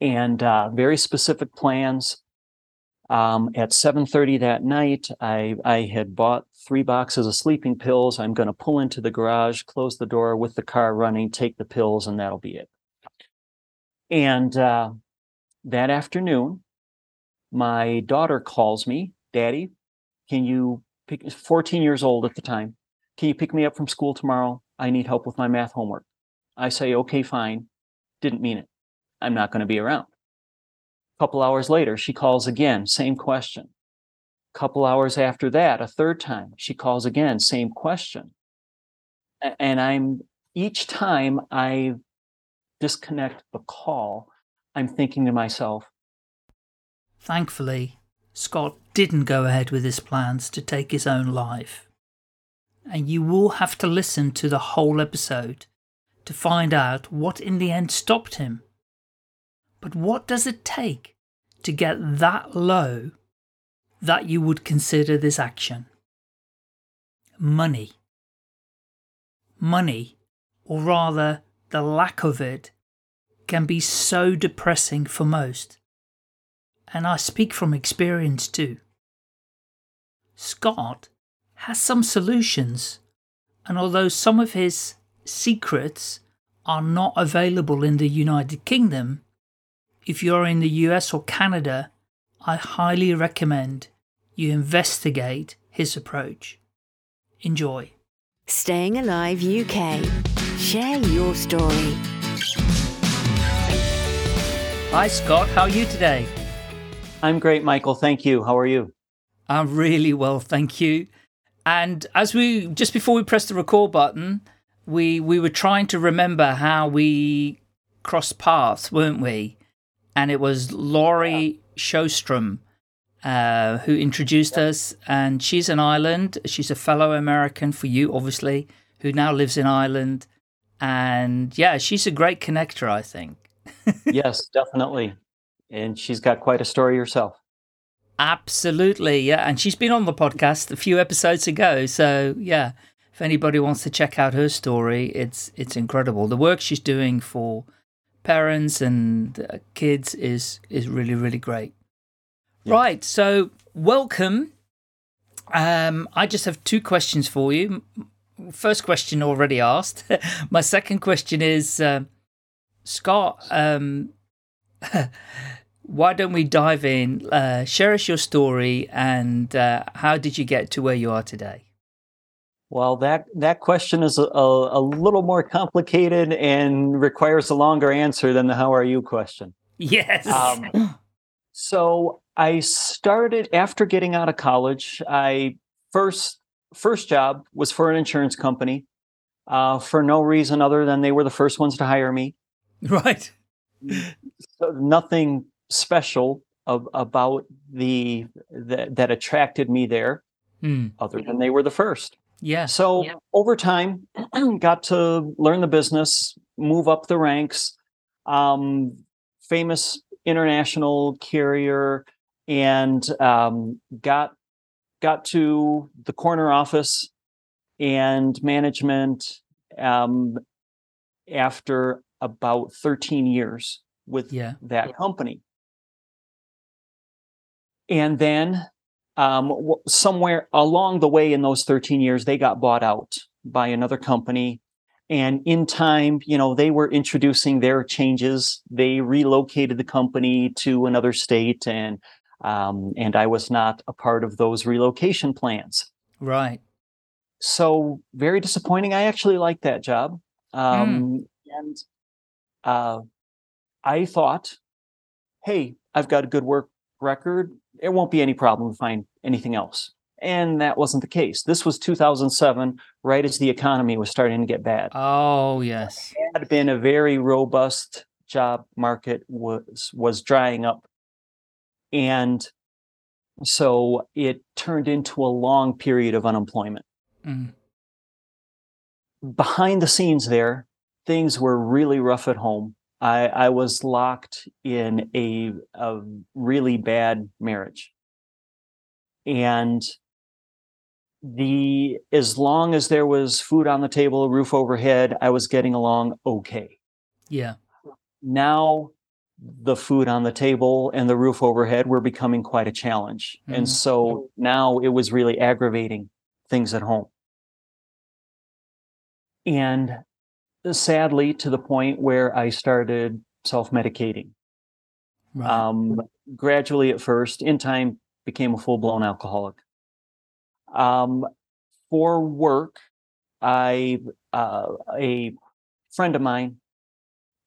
and uh, very specific plans. Um, at 7:30 that night, I I had bought three boxes of sleeping pills. I'm going to pull into the garage, close the door with the car running, take the pills, and that'll be it. And uh, that afternoon, my daughter calls me, Daddy, can you pick 14 years old at the time? Can you pick me up from school tomorrow? I need help with my math homework. I say, okay, fine. Didn't mean it. I'm not going to be around. A couple hours later, she calls again, same question. A couple hours after that, a third time, she calls again, same question. And I'm each time I disconnect the call, I'm thinking to myself. Thankfully, Scott didn't go ahead with his plans to take his own life. And you will have to listen to the whole episode to find out what in the end stopped him. But what does it take to get that low that you would consider this action? Money. Money, or rather the lack of it, can be so depressing for most. And I speak from experience too. Scott has some solutions, and although some of his secrets are not available in the United Kingdom, if you're in the US or Canada, I highly recommend you investigate his approach. Enjoy. Staying Alive UK. Share your story. Hi, Scott. How are you today? I'm great, Michael. Thank you. How are you? I'm really well, thank you. And as we just before we press the record button, we we were trying to remember how we crossed paths, weren't we? And it was Laurie Showstrom uh, who introduced us, and she's an Ireland. She's a fellow American for you, obviously, who now lives in Ireland. And yeah, she's a great connector, I think. yes, definitely. And she's got quite a story herself. Absolutely, yeah. And she's been on the podcast a few episodes ago. So yeah, if anybody wants to check out her story, it's it's incredible. The work she's doing for parents and uh, kids is is really really great. Yeah. Right. So welcome. Um, I just have two questions for you. First question already asked. My second question is, uh, Scott. Um, why don't we dive in? Uh, share us your story and uh, how did you get to where you are today? Well, that that question is a, a, little more complicated and requires a longer answer than the "How are you?" question. Yes. Um, so I started after getting out of college. I first first job was for an insurance company, uh, for no reason other than they were the first ones to hire me. Right. So nothing special of, about the, the, that attracted me there, mm. other than they were the first. Yeah. So yeah. over time, got to learn the business, move up the ranks. Um, famous international carrier, and um, got got to the corner office and management um, after about 13 years with yeah. that company. And then um, somewhere along the way in those 13 years, they got bought out by another company. And in time, you know, they were introducing their changes. They relocated the company to another state, and um, and I was not a part of those relocation plans. Right. So very disappointing. I actually liked that job, um, mm. and uh, I thought, hey, I've got a good work record it won't be any problem to find anything else. And that wasn't the case. This was 2007, right as the economy was starting to get bad. Oh, yes. It had been a very robust job market was was drying up. And so it turned into a long period of unemployment. Mm. Behind the scenes there, things were really rough at home. I, I was locked in a, a really bad marriage. And the as long as there was food on the table, roof overhead, I was getting along okay. Yeah. Now the food on the table and the roof overhead were becoming quite a challenge. And Mhm. so now it was really aggravating things at home. And sadly, to the point where I started self medicating. Right. Um, gradually at first, in time, became a full blown alcoholic. Um, for work, I uh, a friend of mine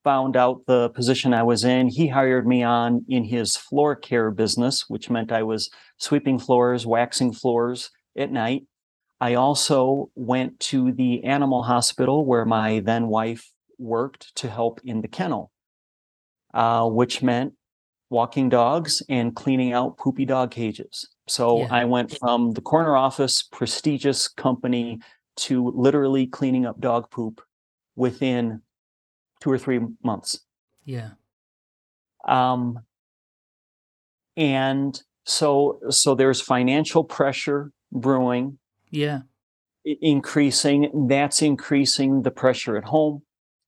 found out the position I was in. He hired me on in his floor care business, which meant I was sweeping floors, waxing floors at night. I also went to the animal hospital where my then wife worked to help in the kennel, uh, which meant walking dogs and cleaning out poopy dog cages. So Yeah. I went from the corner office, prestigious company, to literally cleaning up dog poop within two or three months. yeah. Um, and so, so there's financial pressure brewing, Yeah. increasing. That's increasing the pressure at home.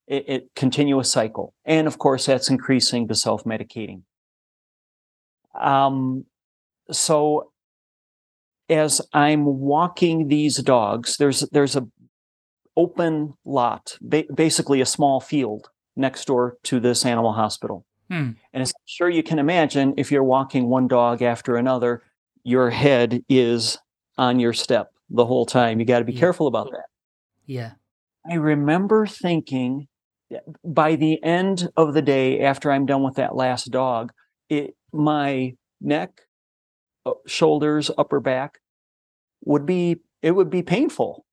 It, it continuous cycle, and of course, that's increasing the self medicating. Um, so as I'm walking these dogs, there's there's a open lot, ba- basically a small field next door to this animal hospital. Hmm. And as I'm sure you can imagine, if you're walking one dog after another, your head is on your step the whole time. You got to be Yeah. careful about that. Yeah. I remember thinking by the end of the day, after I'm done with that last dog, it, my neck, uh, shoulders, upper back would be it would be painful.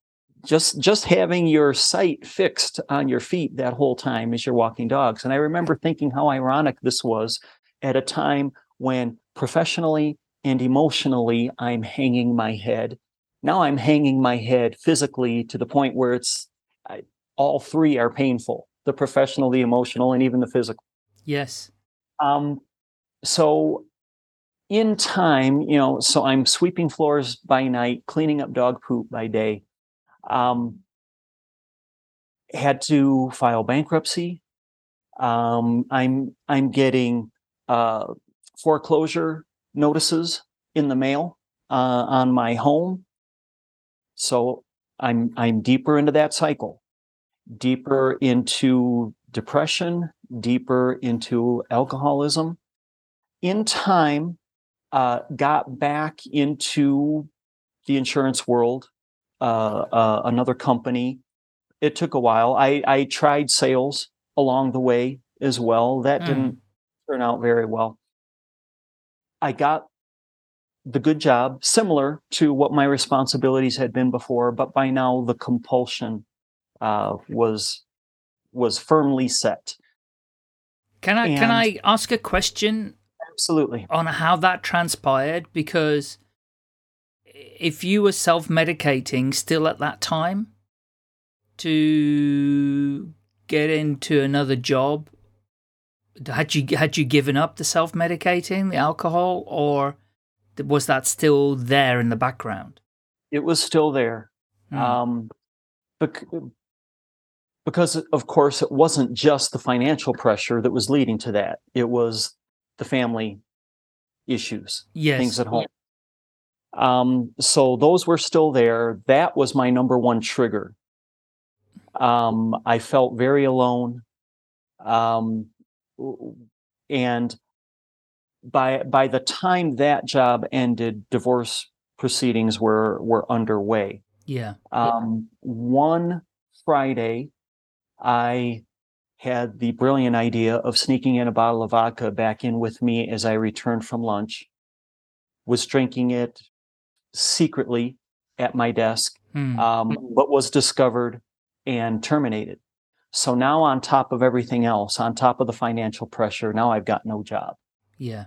Just just having your sight fixed on your feet that whole time as you're walking dogs. And I remember thinking how ironic this was at a time when professionally and emotionally I'm hanging my head. Now I'm hanging my head physically to the point where it's I, all three are painful the professional, the emotional, and even the physical. Yes. Um, so in time, you know, so I'm sweeping floors by night, cleaning up dog poop by day. Um, had to file bankruptcy. Um, I'm I'm getting uh, foreclosure notices in the mail uh, on my home. So I'm I'm deeper into that cycle, deeper into depression, deeper into alcoholism. In time, uh, got back into the insurance world, uh, uh, another company. It took a while. I, I tried sales along the way as well. That Mm. didn't turn out very well. I got the good job, similar to what my responsibilities had been before, but by now the compulsion uh, was was firmly set. Can I can I ask a question Absolutely. on how that transpired? Because if you were self medicating still at that time to get into another job, had you had you given up the self medicating, the alcohol, or was that still there in the background? It was still there. Hmm. Um, bec- because, of course, it wasn't just the financial pressure that was leading to that. It was the family issues, yes. things at home. Um, so those were still there. That was my number one trigger. Um, I felt very alone. Um, and by by the time that job ended, divorce proceedings were were underway. Yeah. Um, one Friday, I had the brilliant idea of sneaking in a bottle of vodka back in with me as I returned from lunch. Was drinking it secretly at my desk, Hmm. um, but was discovered and terminated. So now, on top of everything else, on top of the financial pressure, now I've got no job. Yeah.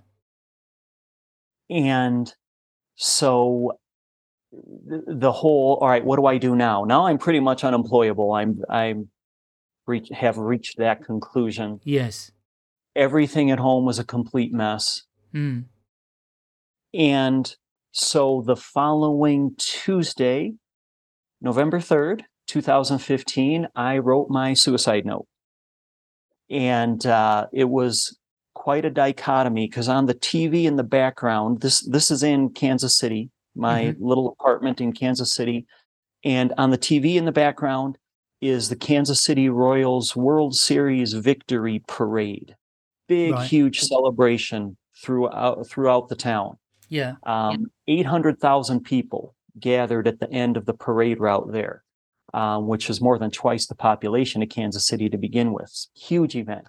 And so the, whole, all right, what do I do now? Now I'm pretty much unemployable. I'm, I'm reach, have reached that conclusion. Yes. Everything at home was a complete mess. Hmm. And so the following Tuesday, November 3rd, 2015, I wrote my suicide note. And uh, it was quite a dichotomy because on the TV in the background, this this is in Kansas City, my little apartment in Kansas City, and on the TV in the background is the Kansas City Royals World Series victory parade. Big, Right. huge celebration throughout throughout the town. Yeah. Um, 800,000 people gathered at the end of the parade route there, um, which is more than twice the population of Kansas City to begin with. Huge event.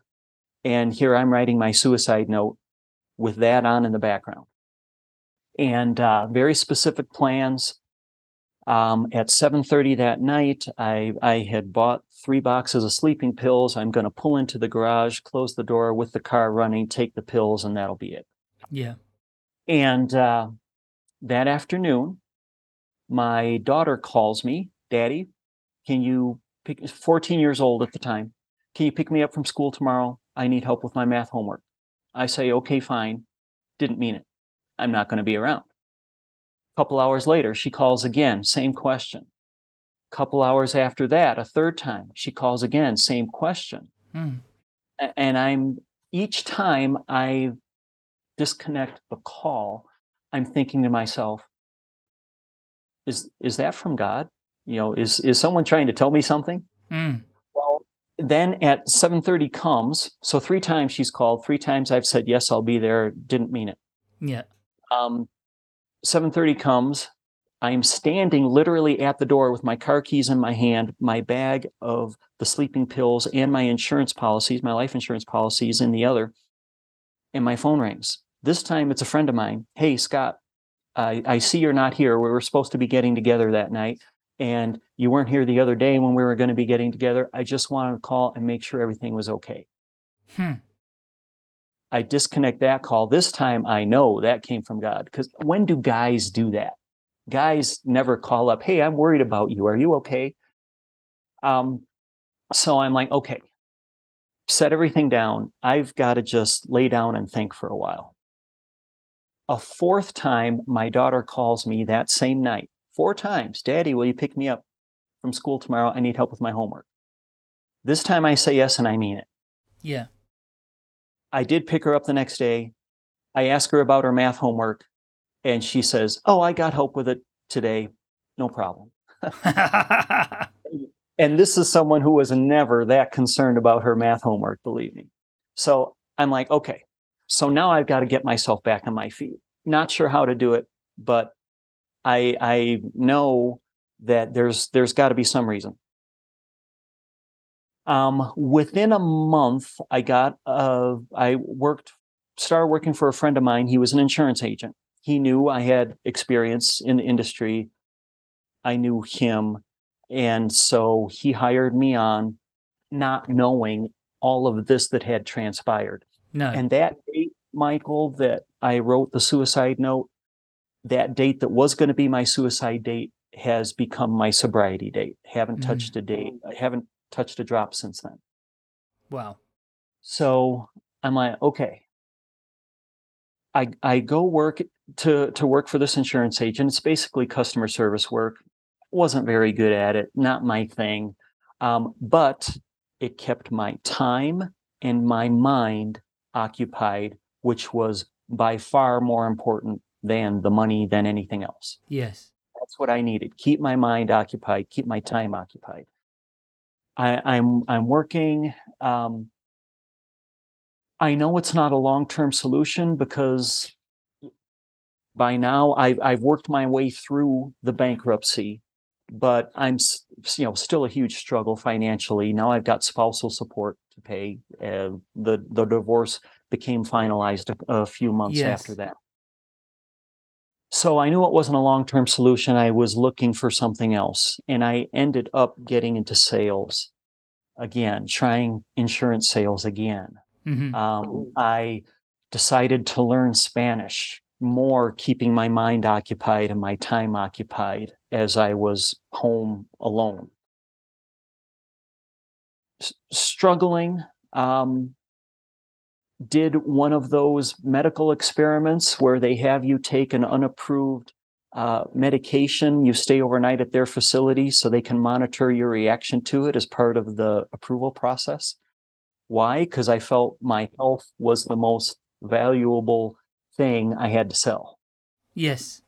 And here I'm writing my suicide note with that on in the background. And uh, very specific plans. Um, at 7:30 that night, I, I had bought three boxes of sleeping pills. I'm going to pull into the garage, close the door with the car running, take the pills, and that'll be it. Yeah. And uh, that afternoon, my daughter calls me, Daddy, can you pick, 14 years old at the time, can you pick me up from school tomorrow? I need help with my math homework. I say, okay, fine. Didn't mean it. I'm not going to be around. A couple hours later, she calls again, same question. A couple hours after that, a third time, she calls again, same question. Mm. And I'm, each time I disconnect the call, I'm thinking to myself, is is that from God? You know, is is someone trying to tell me something? Mm. Then at 7:30 comes, so three times she's called, three times I've said yes, I'll be there, didn't mean it. Yeah. Um 7:30 comes, I'm standing literally at the door with my car keys in my hand, my bag of the sleeping pills and my insurance policies, my life insurance policies in the other, and my phone rings. This time it's a friend of mine. Hey, Scott, I, I see you're not here. We were supposed to be getting together that night, and you weren't here the other day when we were going to be getting together. I just wanted to call and make sure everything was okay. Hmm. I disconnect that call. This time I know that came from God. Because when do guys do that? Guys never call up, hey, I'm worried about you. Are you okay? Um, so I'm like, okay, set everything down. I've got to just lay down and think for a while. A fourth time, my daughter calls me that same night. Four times, Daddy, will you pick me up from school tomorrow? I need help with my homework. This time I say yes and I mean it. Yeah. I did pick her up the next day. I asked her about her math homework, and she says, Oh, I got help with it today. No problem. And this is someone who was never that concerned about her math homework, believe me. So I'm like, okay, so now I've got to get myself back on my feet. Not sure how to do it, but I I know that there's there's got to be some reason. Um, within a month, I got uh, I worked started working for a friend of mine. He was an insurance agent. He knew I had experience in the industry. I knew him, and so he hired me on, not knowing all of this that had transpired. no. And that date, Michael, that I wrote the suicide note, that date that was going to be my suicide date has become my sobriety date. Haven't Mhm. touched a date. I haven't touched a drop since then. wow. So I'm like, okay. I I go work to to work for this insurance agent. It's basically customer service work. Wasn't very good at it, not my thing. Um, but it kept my time and my mind occupied, which was by far more important than the money than anything else. Yes. That's what I needed. Keep my mind occupied, keep my time occupied. I, I'm I'm working. Um, I know it's not a long-term solution because by now I've I've worked my way through the bankruptcy, but I'm you know still a huge struggle financially. Now I've got spousal support to pay. Uh, the the divorce became finalized a, a few months Yes. after that. So I knew it wasn't a long term solution. I was looking for something else. And I ended up getting into sales again, trying insurance sales again. hmm Um, I decided to learn Spanish more, keeping my mind occupied and my time occupied as I was home alone. S- struggling. Um, did one of those medical experiments where they have you take an unapproved uh, medication. You stay overnight at their facility so they can monitor your reaction to it as part of the approval process. Why? Because I felt my health was the most valuable thing I had to sell. Yes.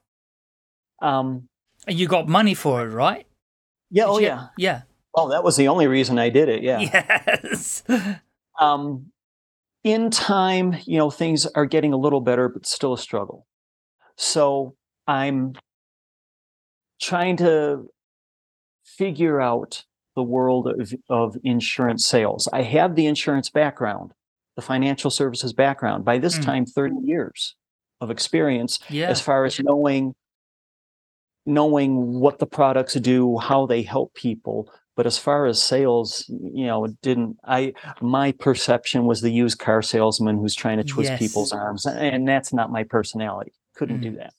Um, you got money for it, right? yeah, Did oh you- yeah. Yeah. Well, that was the only reason I did it. Yeah. Yes. Um, in time, you know, things are getting a little better, but still a struggle. So I'm trying to figure out the world of, of insurance sales. I have the insurance background, the financial services background. By this Mm. time, 30 years of experience Yeah. as far as knowing knowing what the products do, how they help people. But as far as sales, you know, it didn't I my perception was the used car salesman who's trying to twist Yes. people's arms. And that's not my personality. Couldn't do Mm. that.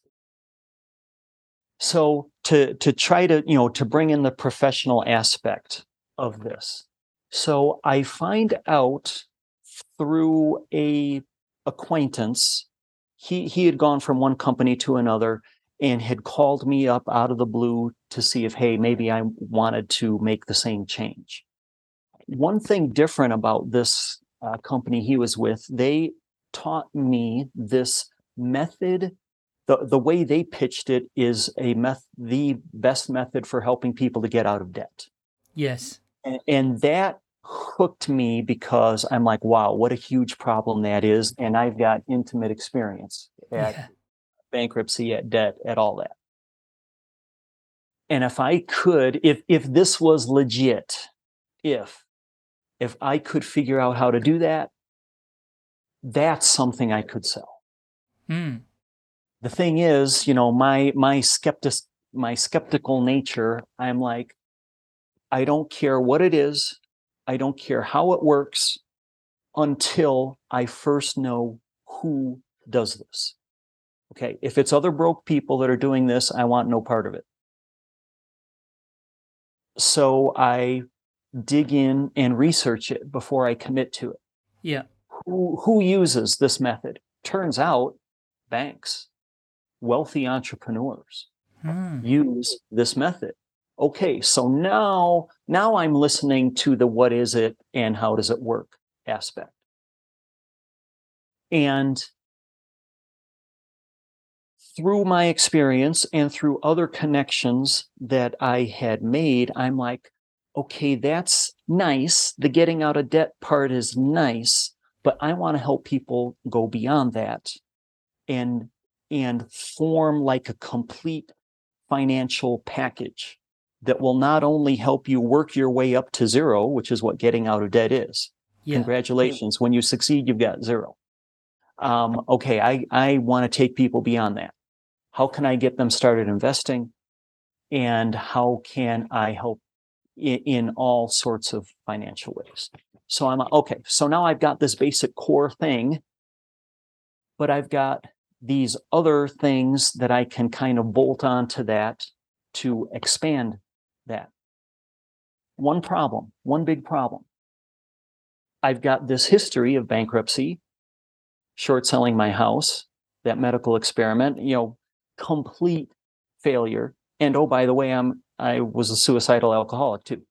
So to to try to, you know, to bring in the professional aspect of this. So I find out through a acquaintance he he had gone from one company to another and had called me up out of the blue to see if hey maybe i wanted to make the same change one thing different about this uh, company he was with they taught me this method the, the way they pitched it is a meth the best method for helping people to get out of debt Yes. and, and that hooked me because I'm like, wow, what a huge problem that is. And I've got intimate experience at Yeah. Bankruptcy, at debt, at all that. And if I could, if if this was legit, if if I could figure out how to do that, that's something I could sell. Hmm. The thing is, you know, my my skeptic my skeptical nature, I'm like, I don't care what it is. I don't care how it works until I first know who does this. Okay. If it's other broke people that are doing this, I want no part of it. So I dig in and research it before I commit to it. Yeah. Who, who uses this method? Turns out banks, wealthy entrepreneurs Hmm. use this method. Okay, so now now I'm listening to the what is it and how does it work aspect. And through my experience and through other connections that I had made, I'm like, okay, that's nice. The getting out of debt part is nice, but I want to help people go beyond that and and form like a complete financial package that will not only help you work your way up to zero, which is what getting out of debt is. Yeah. Congratulations. When you succeed, you've got zero. Um, okay, I, I want to take people beyond that. How can I get them started investing? And how can I help in, in all sorts of financial ways? So I'm okay. So now I've got this basic core thing, but I've got these other things that I can kind of bolt onto that to expand that. One problem, one big problem. I've got this history of bankruptcy, short selling my house, that medical experiment, you know, complete failure. And oh, by the way, I'm I was a suicidal alcoholic too.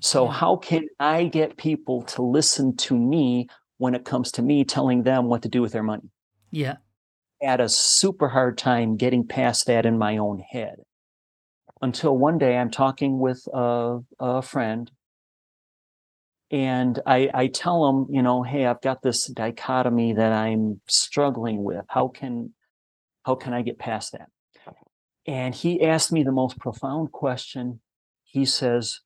So how can I get people to listen to me when it comes to me telling them what to do with their money? Yeah. had a super hard time getting past that in my own head until one day I'm talking with a, a friend and I, I tell him, you know, hey, I've got this dichotomy that I'm struggling with. How can how can I get past that? And he asked me the most profound question. He says,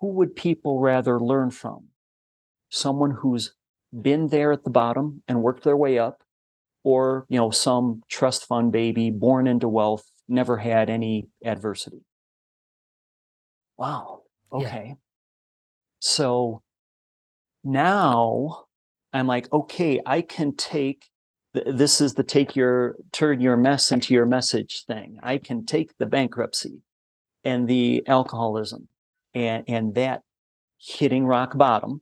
who would people rather learn from? Someone who's been there at the bottom and worked their way up or you know some trust fund baby born into wealth never had any adversity wow Yeah. okay so now i'm like okay i can take this is the take your turn your mess into your message thing i can take the bankruptcy and the alcoholism and and that hitting rock bottom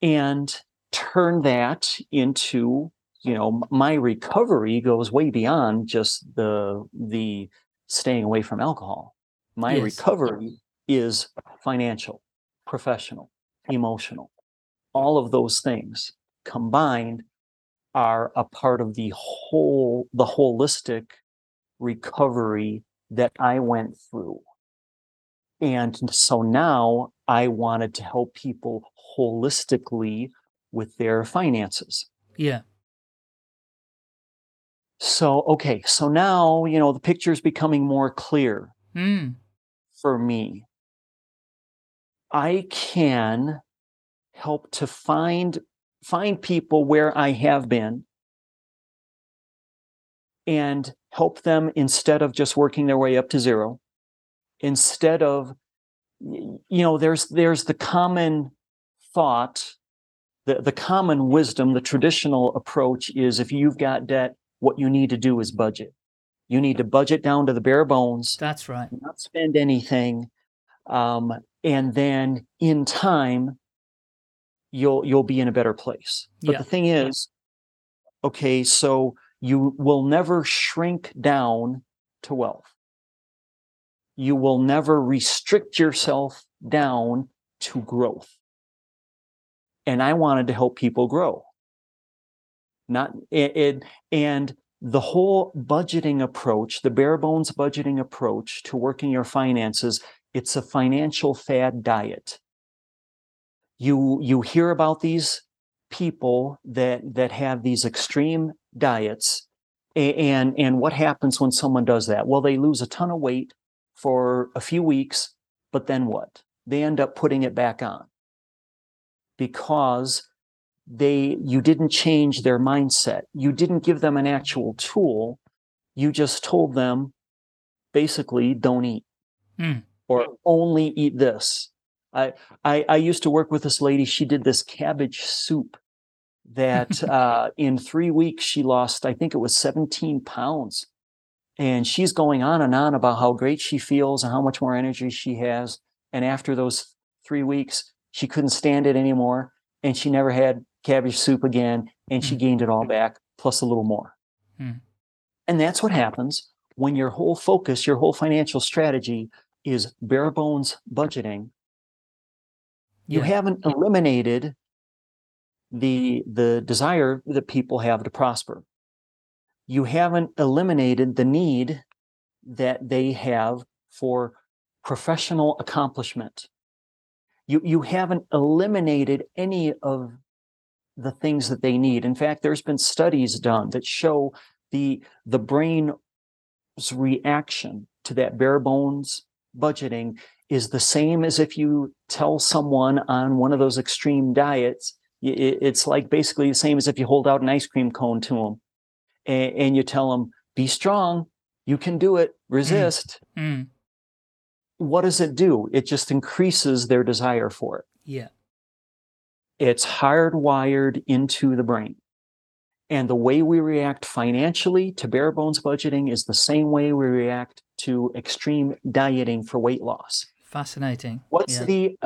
and turn that into you know my recovery goes way beyond just the the staying away from alcohol my Yes. recovery is financial professional, emotional. All of those things combined are a part of the whole, the holistic recovery that I went through. And so now I wanted to help people holistically with their finances. Yeah. So, okay, so now, you know, the picture is becoming more clear Mm. for me. I can help to find find people where I have been and help them instead of just working their way up to zero instead of you know there's there's the common thought the, the common wisdom the traditional approach is if you've got debt what you need to do is budget you need to budget down to the bare bones That's right. not spend anything um, and then in time you'll you'll be in a better place. But Yeah. the thing is okay so you will never shrink down to wealth. You will never restrict yourself down to growth. And i wanted to help people grow. Not it, it and the whole budgeting approach the bare bones budgeting approach to working your finances it's a financial fad diet you you hear about these people that that have these extreme diets and and what happens when someone does that? Well they lose a ton of weight for a few weeks but then what? They end up putting it back on. Because they you didn't change their mindset. You didn't give them an actual tool. You just told them basically don't eat Mm. or only eat this I, I i used to work with this lady she did this cabbage soup that uh, in three weeks she lost i think it was 17 pounds and she's going on and on about how great she feels and how much more energy she has and after those three weeks she couldn't stand it anymore and she never had cabbage soup again and she Mm. gained it all back plus a little more Mm. and that's what happens when your whole focus your whole financial strategy is bare bones budgeting you Yeah. haven't eliminated the the desire that people have to prosper. You haven't eliminated the need that they have for professional accomplishment. You you haven't eliminated any of the things that they need. In fact there's been studies done that show the the brain's reaction to that bare bones budgeting is the same as if you tell someone on one of those extreme diets it's like basically the same as if you hold out an ice cream cone to them and, you tell them be strong you can do it resist. Mm. what does it do? It just increases their desire for it. Yeah. it's hardwired into the brain. And the way we react financially to bare bones budgeting is the same way we react to extreme dieting for weight loss Fascinating. What's yeah. the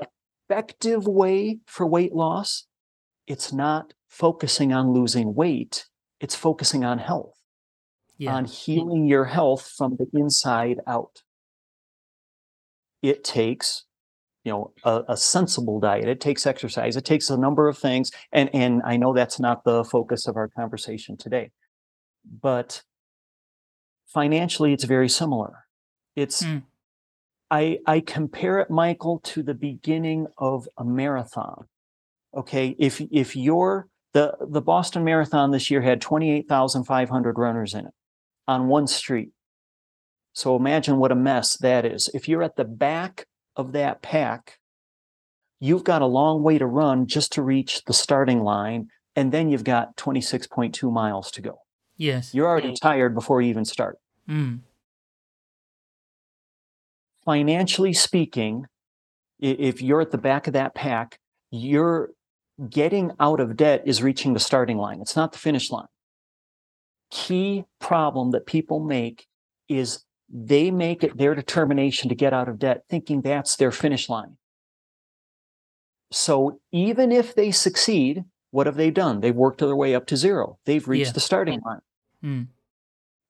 effective way for weight loss? It's not focusing on losing weight, it's focusing on health, yeah. on healing your health from the inside out. It takes you know a, a sensible diet it takes exercise it takes a number of things and and i know that's not the focus of our conversation today but financially it's very similar it's Mm. I, I compare it, Michael, to the beginning of a marathon. Okay, if if you're the the Boston Marathon this year had twenty eight thousand five hundred runners in it on one street. So imagine what a mess that is. If you're at the back of that pack, you've got a long way to run just to reach the starting line, and then you've got twenty six point two miles to go. Yes. You're already tired before you even start. Mm. Financially speaking, if you're at the back of that pack, you're getting out of debt is reaching the starting line. It's not the finish line. Key problem that people make is they make it their determination to get out of debt, thinking that's their finish line. So even if they succeed, what have they done? They've worked their way up to zero. They've reached Yeah. the starting line. Mm.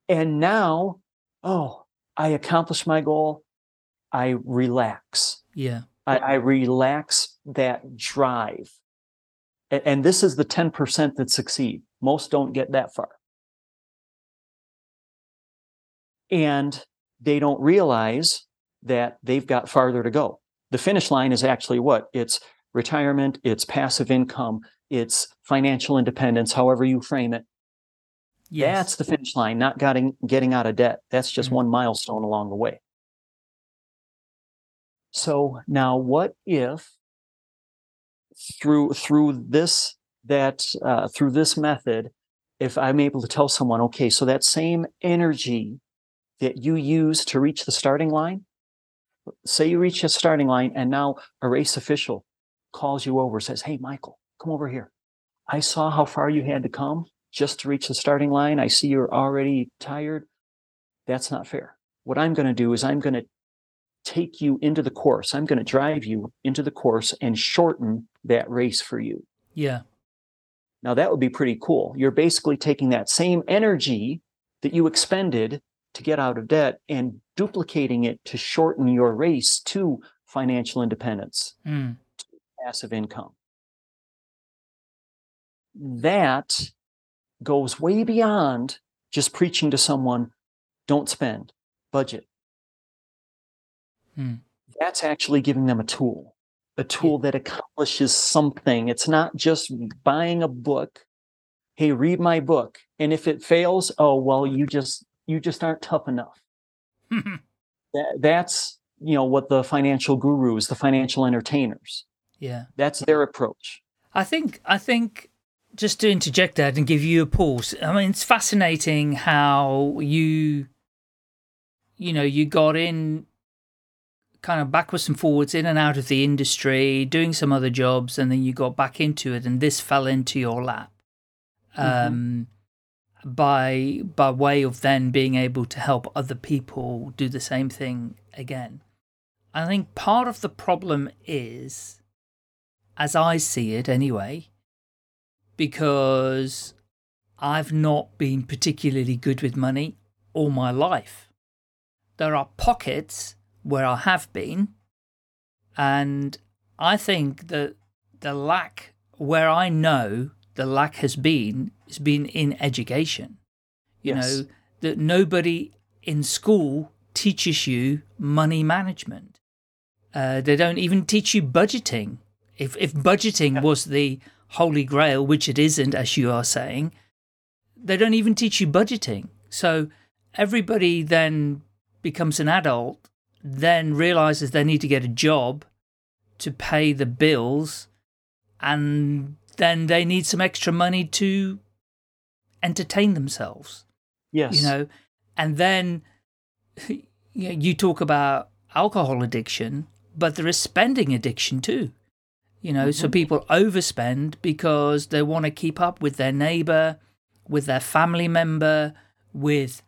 And now, oh, I accomplished my goal. I relax. Yeah. I, I relax that drive. A- And, this is the 10% that succeed. Most don't get that far. And they don't realize that they've got farther to go. The finish line is actually what? It's retirement, it's passive income, it's financial independence, however you frame it. Yes. That's the finish line, not getting getting out of debt. That's just Mhm. one milestone along the way. So now what if through through this that uh, through this method, if I'm able to tell someone, okay, so that same energy that you use to reach the starting line, say you reach a starting line and now a race official calls you over, says, Hey, Michael, come over here. I saw how far you had to come just to reach the starting line. I see you're already tired. That's not fair. What I'm going to do is I'm going to take you into the course. I'm going to drive you into the course and shorten that race for you. Yeah. Now, that would be pretty cool. You're basically taking that same energy that you expended to get out of debt and duplicating it to shorten your race to financial independence, Mm. passive income. That goes way beyond just preaching to someone don't spend, budget. Hmm. That's actually giving them a tool, a tool that accomplishes something. It's not just buying a book. Hey, read my book. And if it fails, oh well, you just you just aren't tough enough. That, that's you know what the financial gurus, the financial entertainers. yeah. That's their approach. I think I think just to interject that and give you a pause. I mean, it's fascinating how you, you know, you got in, kind of backwards and forwards, in and out of the industry, doing some other jobs, and then you got back into it, and this fell into your lap. Mhm. Um, by by way of then being able to help other people do the same thing again. I think part of the problem is, as I see it anyway, because I've not been particularly good with money all my life. There are pockets where I have been, and I think that the lack, where I know the lack has been, has been in education. You Yes. know, that nobody in school teaches you money management. Uh, they don't even teach you budgeting. If if budgeting was the holy grail, which it isn't, as you are saying, they don't even teach you budgeting. So everybody then becomes an adult, then realizes they need to get a job to pay the bills, and then they need some extra money to entertain themselves Yes. you know and then you, talk about alcohol addiction but there is spending addiction too you know so Mhm. people overspend because they want to keep up with their neighbor with their family member with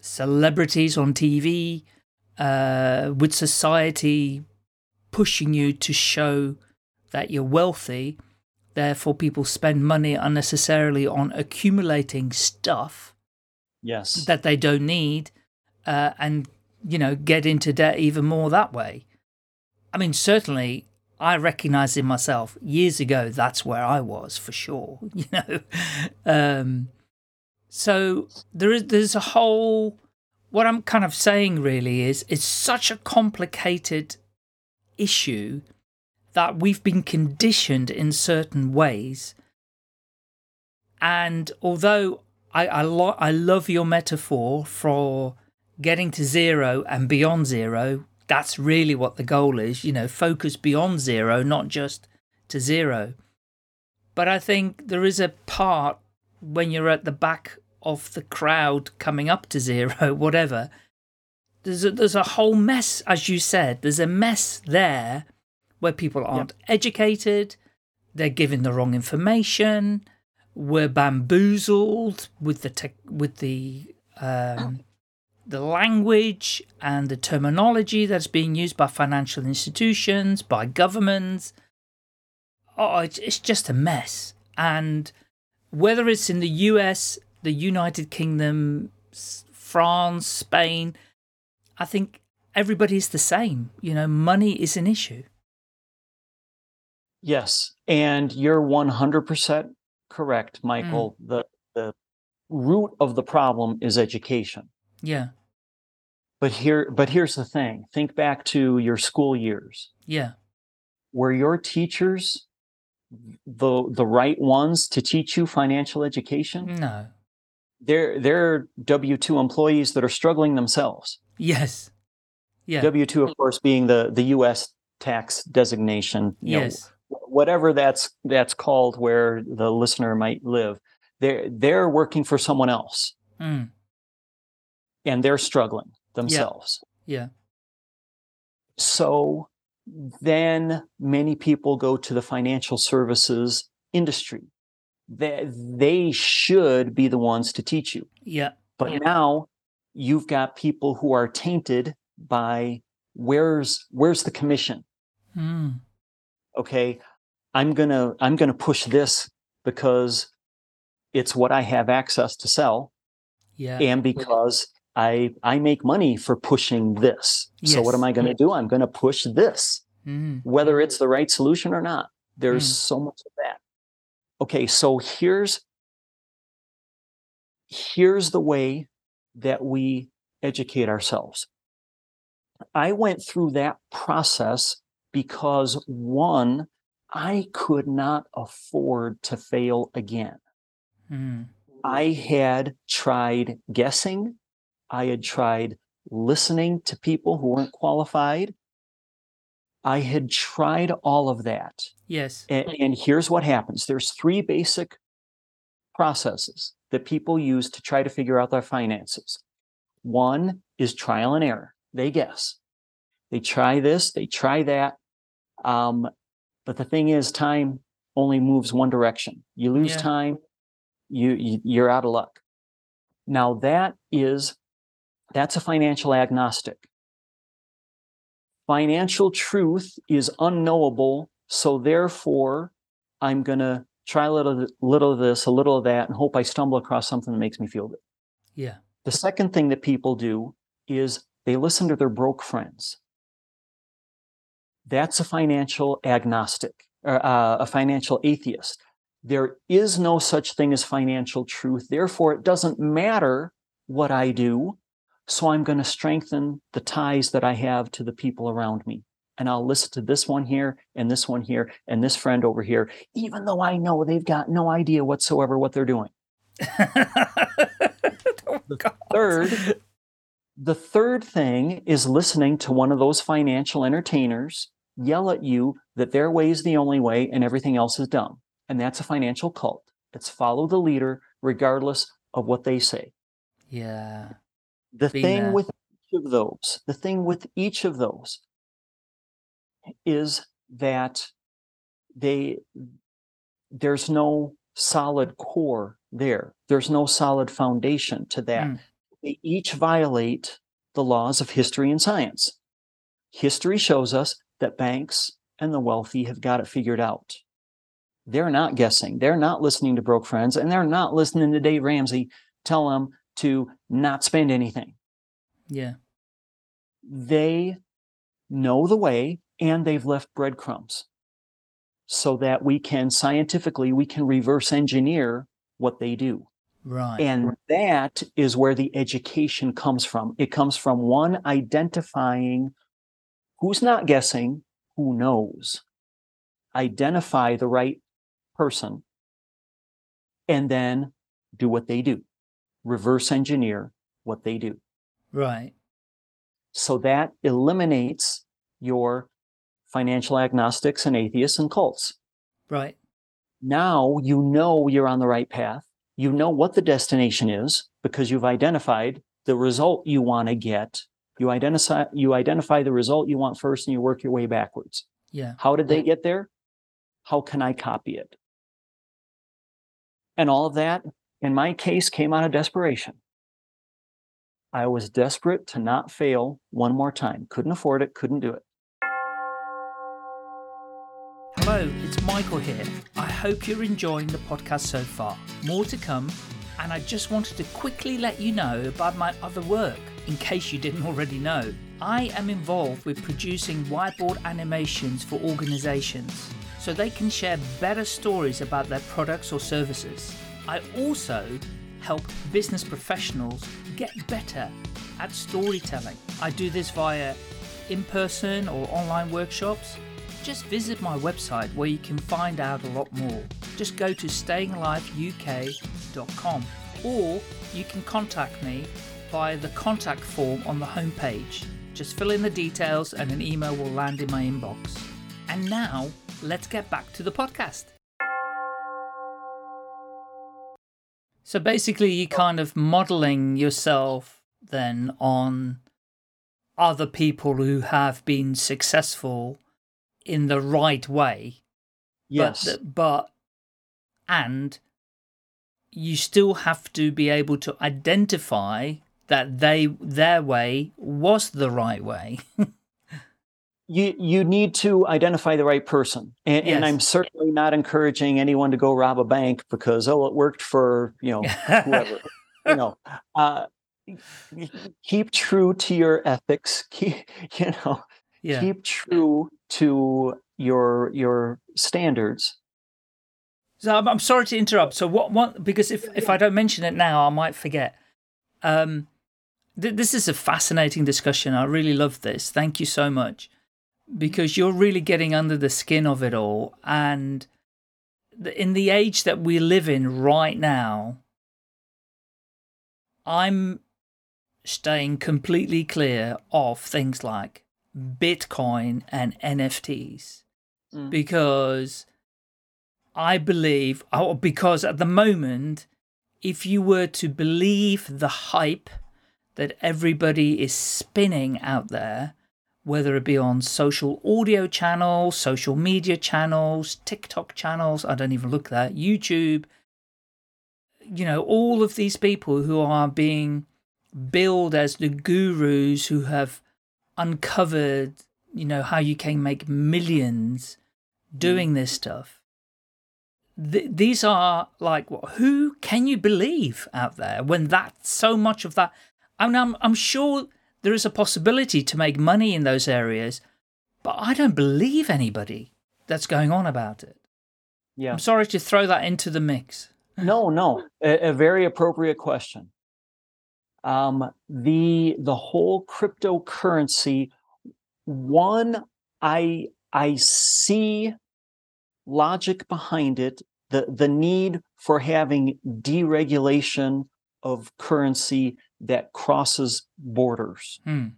celebrities on tv uh, with society pushing you to show that you're wealthy therefore people spend money unnecessarily on accumulating stuff yes. that they don't need uh, and you know get into debt even more that way i mean certainly i recognize in myself years ago that's where i was for sure you know um so there is there's a whole what i'm kind of saying really is it's such a complicated issue that we've been conditioned in certain ways and although I I, lo- I love your metaphor for getting to zero and beyond zero. That's really what the goal is, you know, focus beyond zero, not just to zero. But I think there is a part when you're at the back of the crowd coming up to zero, whatever. There's a, there's a whole mess, as you said. There's a mess there where people aren't educated, they're given the wrong information, we're bamboozled with the tech, with the um, the language and the terminology that's being used by financial institutions, by governments. Oh, it's, it's just a mess. And whether it's in the US, the United Kingdom, France, Spain, I think everybody's the same. You know, money is an issue. Yes, and you're 100% correct, Michael. Mm. The the root of the problem is education. Yeah. But here but here's the thing. Think back to your school years. Yeah. Were your teachers the the right ones to teach you financial education? No. They're they're W2 employees that are struggling themselves. Yes. Yeah. W2 of course being the the US tax designation, you know, yes. whatever that's that's called where the listener might live they're they're working for someone else Mm. and they're struggling themselves yeah. Yeah. so then many people go to the financial services industry they, they should be the ones to teach you Yeah. but Yeah. now you've got people who are tainted by where's where's the commission Mm. okay i'm gonna i'm gonna push this because it's what i have access to sell Yeah. and because i i make money for pushing this so what am i going to do i'm going to push this Mm. whether it's the right solution or not there's Mm. so much of that okay so here's here's the way that we educate ourselves i went through that process because one i could not afford to fail again Mm. I had tried guessing. I had tried listening to people who weren't qualified. I had tried all of that. Yes. And, and here's what happens there's three basic processes that people use to try to figure out their finances. One is trial and error, they guess. They try this, they try that. Um, but the thing is, time only moves one direction. You lose Yeah. time, you, you you're out of luck. Now that is that's a financial agnostic. Financial truth is unknowable, so therefore I'm going to try a little little of this, a little of that and hope I stumble across something that makes me feel good. Yeah. The second thing that people do is they listen to their broke friends. That's a financial agnostic, or uh, a financial atheist. There is no such thing as financial truth. Therefore, it doesn't matter what I do. So I'm going to strengthen the ties that I have to the people around me. And I'll listen to this one here and this one here and this friend over here, even though I know they've got no idea whatsoever what they're doing. Oh, God. Third, the third thing is listening to one of those financial entertainers yell at you that their way is the only way and everything else is dumb. And that's a financial cult. It's follow the leader regardless of what they say. Yeah. The thing there. with each of those, the thing with each of those is that they there's no solid core there. There's no solid foundation to that. Mm. They each violate the laws of history and science. History shows us that banks and the wealthy have got it figured out. They're not guessing. They're not listening to broke friends, and they're not listening to Dave Ramsey tell them to not spend anything. Yeah. They know the way and they've left breadcrumbs so that we can scientifically we can reverse engineer what they do. Right. And that is where the education comes from. It comes from one identifying who's not guessing, who knows. Identify the right person and then do what they do. Reverse engineer what they do. right. So that eliminates your financial agnostics and atheists and cults. Right. Now you know you're on the right path. You know what the destination is because you've identified the result you want to get. You identify you identify the result you want first and you work your way backwards. Yeah. How did they get there? How can I copy it? And all of that, in my case, came out of desperation. I was desperate to not fail one more time. Couldn't afford it, couldn't do it. Hello, it's Michael here. I hope you're enjoying the podcast so far. More to come, and I just wanted to quickly let you know about my other work, in case you didn't already know. I am involved with producing whiteboard animations for organizations. So they can share better stories about their products or services. I also help business professionals get better at storytelling. I do this via in person or online workshops. Just visit my website where you can find out a lot more. Just go to stayingliveuk.com or you can contact me via the contact form on the homepage. Just fill in the details and an email will land in my inbox. And now, let's get back to the podcast. So basically, you're kind of modeling yourself then on other people who have been successful in the right way. Yes. But, but and you still have to be able to identify that they their way was the right way. you you need to identify the right person and, and i'm certainly not encouraging anyone to go rob a bank because oh it worked for you know whoever you know uh keep true to your ethics keep you know yeah. keep true to your your standards So I'm, I'm sorry to interrupt. So what? What? Because if if I don't mention it now, I might forget. Um, th- this is a fascinating discussion. I really love this. Thank you so much, because you're really getting under the skin of it all. And in the age that we live in right now, I'm staying completely clear of things like Bitcoin and NFTs Mm. because I believe, oh, because at the moment, if you were to believe the hype that everybody is spinning out there, whether it be on social audio channels, social media channels, TikTok channels, I don't even look that, YouTube, you know, all of these people who are being billed as the gurus who have uncovered, you know, how you can make millions mm. doing this stuff. Th- these are like, what, who can you believe out there when that so much of that? I mean, I'm, I'm sure there is a possibility to make money in those areas, but I don't believe anybody that's going on about it. yeah I'm sorry to throw that into the mix. no no a, a very appropriate question um the the whole cryptocurrency one i i see logic behind it the the need for having deregulation of currency that crosses borders Hmm.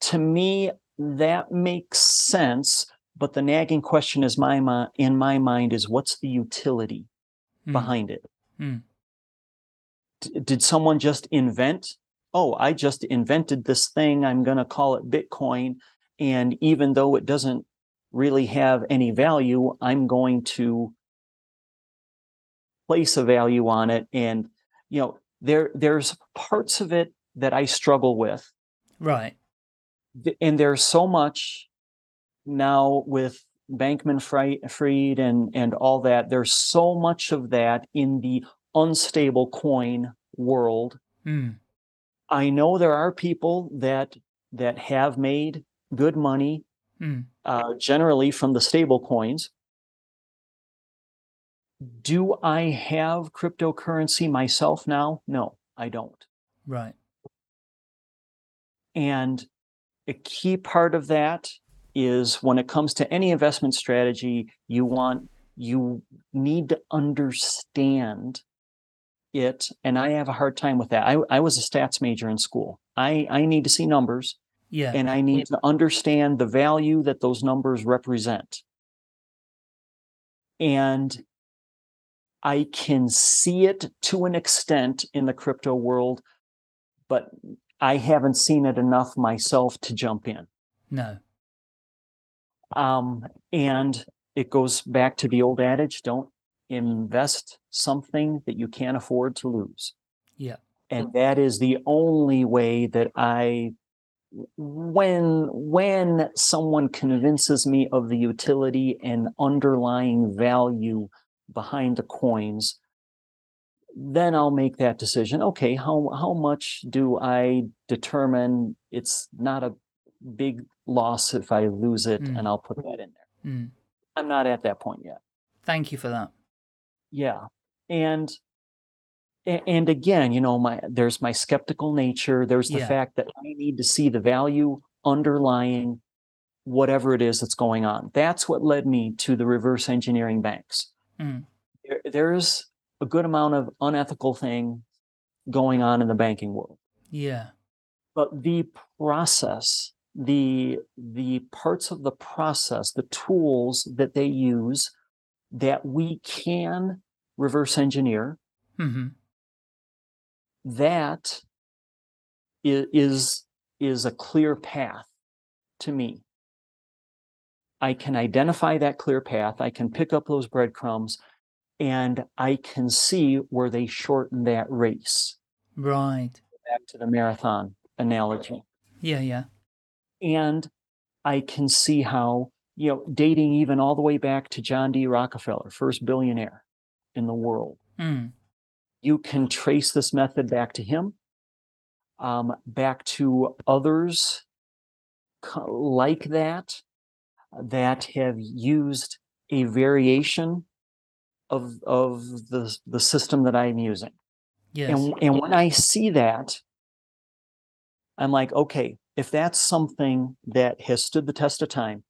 to me that makes sense but the nagging question is my mi- in my mind is what's the utility Hmm. behind it Hmm. D- did someone just invent oh i just invented this thing i'm going to call it bitcoin and even though it doesn't really have any value i'm going to place a value on it and you know there there's parts of it that i struggle with Right. and there's so much now with Bankman Fried and and all that. There's so much of that in the unstable coin world. Hmm. I know there are people that that have made good money, Hmm. uh, generally from the stable coins. Do I have cryptocurrency myself now? No, I don't. Right. And a key part of that is when it comes to any investment strategy, you want, you need to understand it. And I have a hard time with that. I, I was a stats major in school. I, I need to see numbers Yeah. and I need to understand the value that those numbers represent. And I can see it to an extent in the crypto world, but I haven't seen it enough myself to jump in. no. Um, and it goes back to the old adage don't invest something that you can't afford to lose. Yeah. And that is the only way that I when when someone convinces me of the utility and underlying value behind the coins then I'll make that decision. Okay, how how much do I determine it's not a big loss if I lose it, Mm. and I'll put that in there. Hmm. I'm not at that point yet. Thank you for that. Yeah. And and again, you know, my there's my skeptical nature. There's the Yeah. fact that I need to see the value underlying whatever it is that's going on. That's what led me to the reverse engineering banks. Mm. There, there's a good amount of unethical thing going on in the banking world. Yeah. But the process, the the parts of the process, the tools that they use that we can reverse engineer hmm that is is a clear path to me i can identify that clear path i can pick up those breadcrumbs and i can see where they shorten that race Right. back to the marathon analogy Yeah. Yeah. and i can see how you know dating even all the way back to john d rockefeller first billionaire in the world Mm. you can trace this method back to him, um, back to others like that, that have used a variation of of the the system that I'm using. Yes. And and when I see that, I'm like, okay, if that's something that has stood the test of time,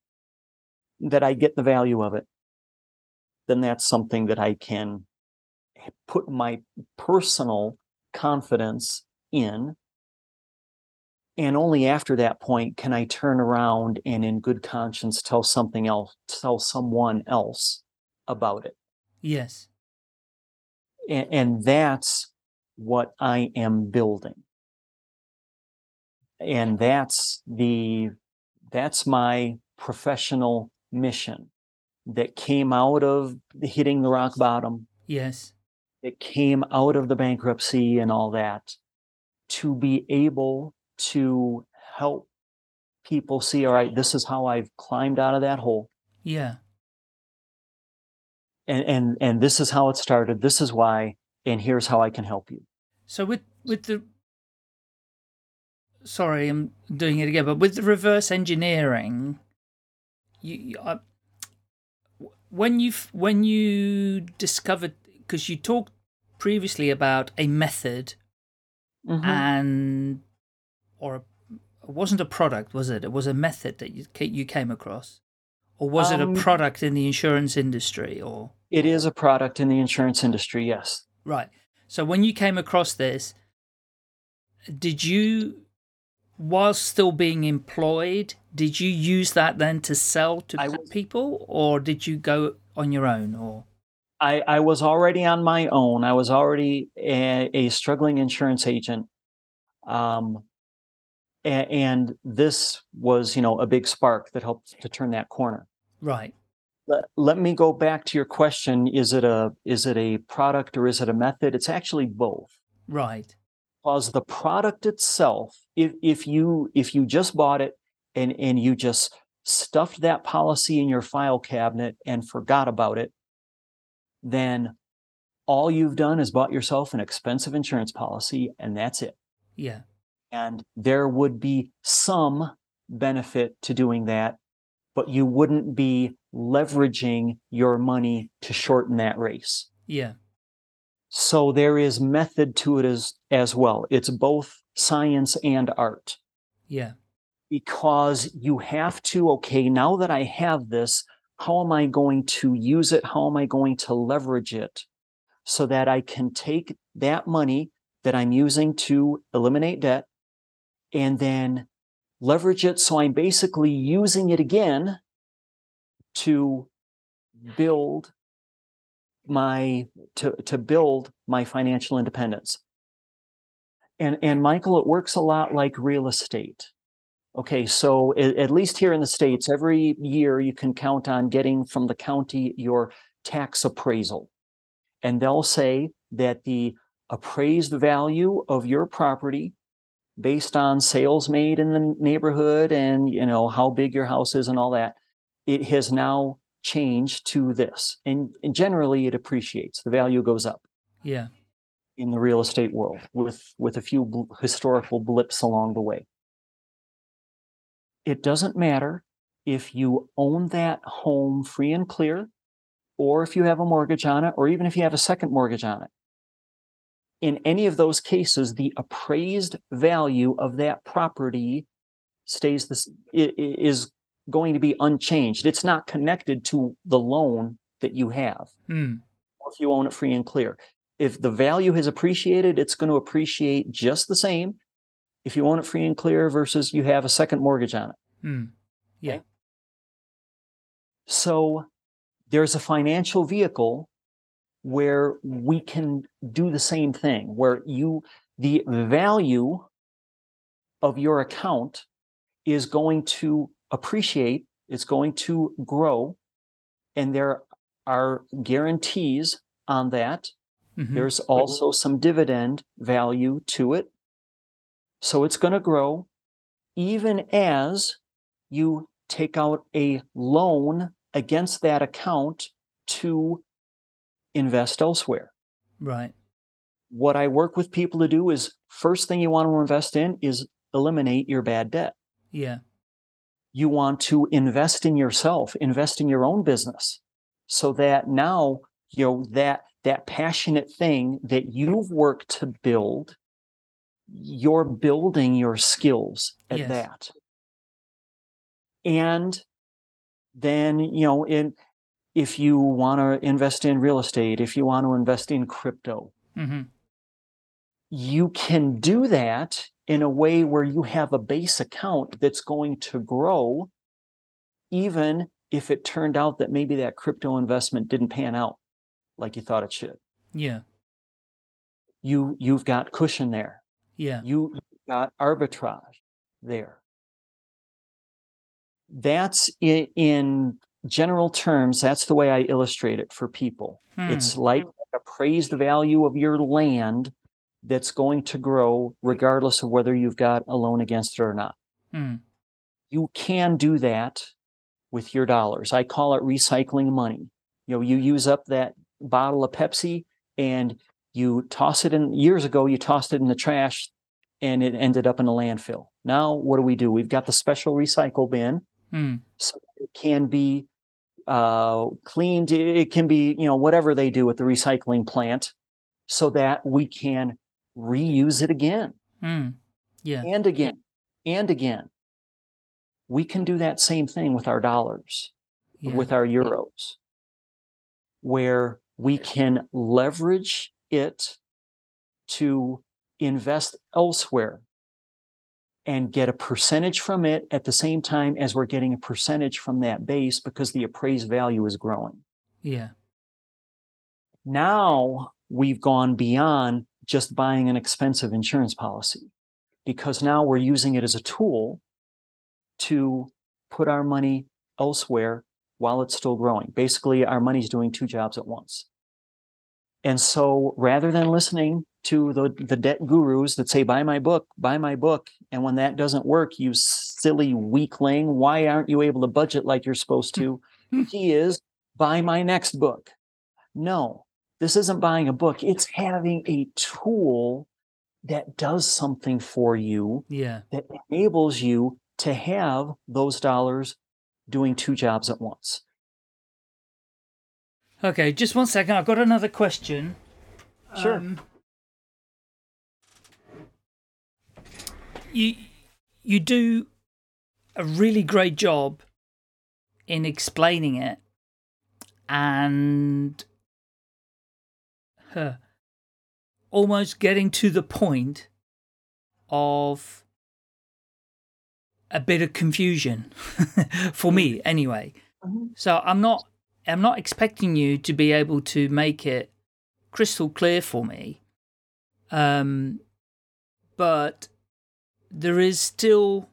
that I get the value of it, then that's something that I can put my personal confidence in. And only after that point can I turn around and in good conscience tell something else, tell someone else about it. yes. And, and that's what I am building. And that's the that's my professional mission that came out of hitting the rock bottom Yes. that came out of the bankruptcy and all that to be able to help people see all right this is how i've climbed out of that hole Yeah. and and and this is how it started this is why and here's how i can help you So with with the sorry, I'm doing it again, but with the reverse engineering, you, you I, when you when you discovered because you talked previously about a method Mhm. and or a, it wasn't a product, was it? It was a method that you you came across, or was it Um, a product in the insurance industry, or it is a product in the insurance industry yes Right. So when you came across this, did you, while still being employed, did you use that then to sell to was- people, or did you go on your own? Or I, I was already on my own. I was already a, a struggling insurance agent. Um, and this was, you know, a big spark that helped to turn that corner. right? Let, let me go back to your question. Is it a is it a product or is it a method? It's actually both. Right. Because the product itself, if if you if you just bought it and and you just stuffed that policy in your file cabinet and forgot about it, then all you've done is bought yourself an expensive insurance policy and that's it. Yeah. And there would be some benefit to doing that, but you wouldn't be leveraging your money to shorten that race. Yeah. So there is method to it as, as well. It's both science and art Yeah. because you have to, okay, now that I have this, how am I going to use it? How am I going to leverage it so that I can take that money that I'm using to eliminate debt and then leverage it so I'm basically using it again to build my to to build my financial independence. And and Michael, it works a lot like real estate. Okay, so at least here in the States, every year you can count on getting from the county your tax appraisal. And they'll say that the appraised value of your property based on sales made in the neighborhood and you know how big your house is and all that, it has now changed to this. And, and generally it appreciates. The value goes up Yeah. in the real estate world with with a few bl- historical blips along the way it doesn't matter if you own that home free and clear, or if you have a mortgage on it, or even if you have a second mortgage on it. In any of those cases, the appraised value of that property stays this is going to be unchanged. It's not connected to the loan that you have Hmm. if you own it free and clear. If the value has appreciated, it's going to appreciate just the same if you own it free and clear versus you have a second mortgage on it. Hmm. Yeah. So there's a financial vehicle where we can do the same thing, where you, the value of your account is going to appreciate, it's going to grow, and there are guarantees on that. Mhm. There's also some dividend value to it. So it's going to grow even as you take out a loan against that account to invest elsewhere. Right. What I work with people to do is first thing you want to invest in is eliminate your bad debt. Yeah. You want to invest in yourself, invest in your own business so that now, you know, that that passionate thing that you've worked to build, you're building your skills at Yes. that. And then, you know, in if you want to invest in real estate, if you want to invest in crypto, hmm you can do that in a way where you have a base account that's going to grow, even if it turned out that maybe that crypto investment didn't pan out like you thought it should. Yeah. You you've got cushion there. Yeah. You you've got arbitrage there. That's in, in general terms, that's the way I illustrate it for people. Hmm. It's like appraised value of your land that's going to grow regardless of whether you've got a loan against it or not. Hmm. You can do that with your dollars. I call it recycling money. You know, you use up that bottle of Pepsi and you toss it in years ago you tossed it in the trash and it ended up in a landfill. Now what do we do? We've got the special recycle bin Hmm. so it can be uh, cleaned. It can be, you know, whatever they do at the recycling plant so that we can reuse it again Hmm. Yeah. and again and again. We can do that same thing with our dollars, Yeah. with our euros, where we can leverage it to invest elsewhere and get a percentage from it at the same time as we're getting a percentage from that base because the appraised value is growing. Yeah. Now we've gone beyond just buying an expensive insurance policy because now we're using it as a tool to put our money elsewhere while it's still growing. Basically, our money's doing two jobs at once. And so rather than listening to the, the debt gurus that say, buy my book, buy my book, and when that doesn't work, you silly weakling, why aren't you able to budget like you're supposed to? he is, buy my next book. No, this isn't buying a book, it's having a tool that does something for you Yeah. that enables you to have those dollars doing two jobs at once. Okay, just one second. I've got another question. Sure. Um, you you do a really great job in explaining it and huh, almost getting to the point of a bit of confusion for me anyway. So I'm not I'm not expecting you to be able to make it crystal clear for me. Um but there is still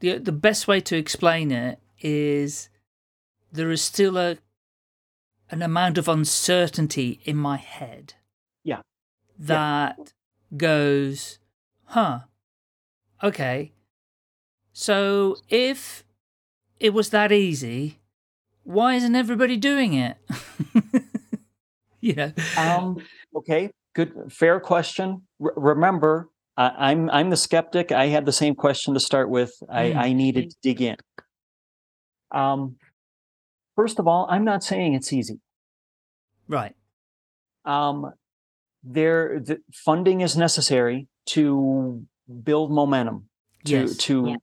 the the best way to explain it is there is still a an amount of uncertainty in my head. Yeah. That goes, huh. Okay. So if it was that easy, why isn't everybody doing it? you know. Um, okay, good, fair question. R- remember, I, I'm I'm the skeptic. I had the same question to start with. I, Mm. I needed to dig in. Um, first of all, I'm not saying it's easy. Right. Um, there, the funding is necessary to build momentum to Yes. to Yeah.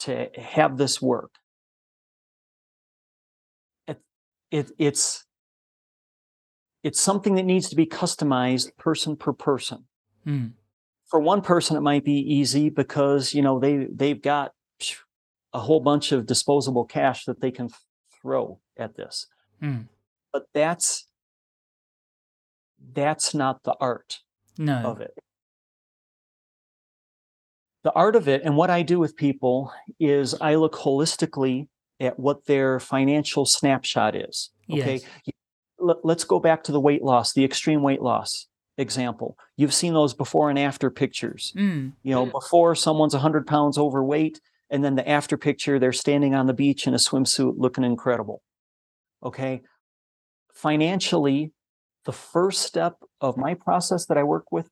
to have this work. It, it it's it's something that needs to be customized person per person. Mm. For one person, it might be easy because you know they they've got a whole bunch of disposable cash that they can throw at this. Mm. But that's that's not the art No. of it. The art of it, and what I do with people is I look holistically at what their financial snapshot is. Okay. Yes. Let's go back to the weight loss, the extreme weight loss example. You've seen those before and after pictures. Mm. You know, before someone's 100 pounds overweight, and then the after picture, they're standing on the beach in a swimsuit looking incredible. Okay. Financially, the first step of my process that I work with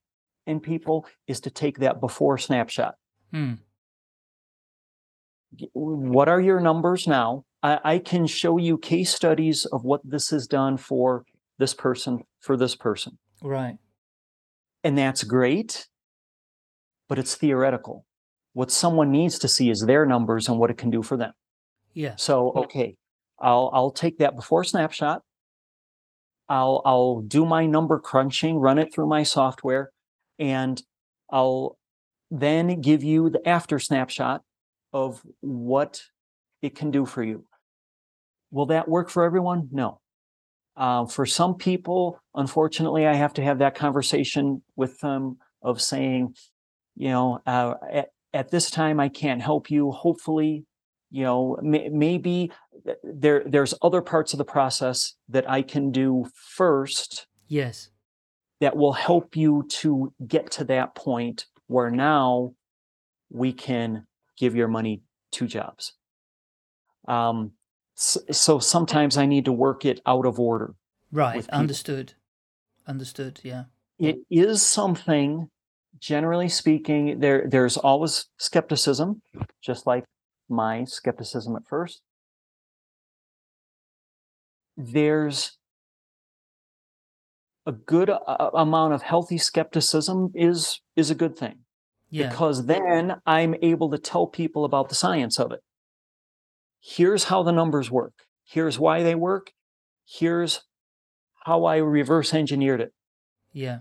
in people is to take that before snapshot. Mm. What are your numbers now? I, I can show you case studies of what this has done for this person, for this person. Right. And that's great, but it's theoretical. What someone needs to see is their numbers and what it can do for them. Yeah. So, okay, I'll I'll take that before snapshot. I'll I'll do my number crunching, run it through my software, and I'll then give you the after snapshot of what it can do for you. Will that work for everyone? No. Uh, for some people, unfortunately, I have to have that conversation with them of saying, you know, uh, at, at this time I can't help you. Hopefully, you know, may, maybe there there's other parts of the process that I can do first Yes. that will help you to get to that point where now we can give your money two jobs. Um, so sometimes I need to work it out of order. Right. Understood. Understood. Yeah. It is something, generally speaking, there there's always skepticism, just like my skepticism at first. There's a good uh, amount of healthy skepticism is is a good thing Yeah. because then I'm able to tell people about the science of it. Here's how the numbers work. Here's why they work. Here's how I reverse engineered it. Yeah.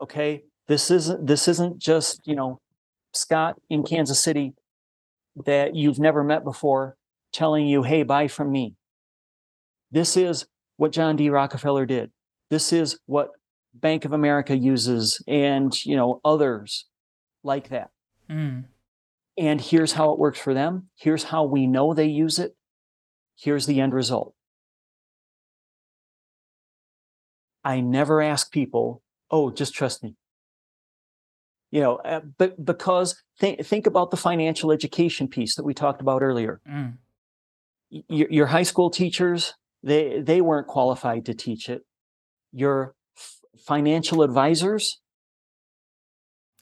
Okay. This isn't this isn't just, you know, Scott in Kansas City that you've never met before telling you, hey, buy from me. This is what John D. Rockefeller did. This is what Bank of America uses and you know others like that. Mm. And here's how it works for them. Here's how we know they use it. Here's the end result. I never ask people, oh, just trust me. You know, uh, but because think, think about the financial education piece that we talked about earlier. Mm. Y- Your, your high school teachers, they, they weren't qualified to teach it. Your f- financial advisors,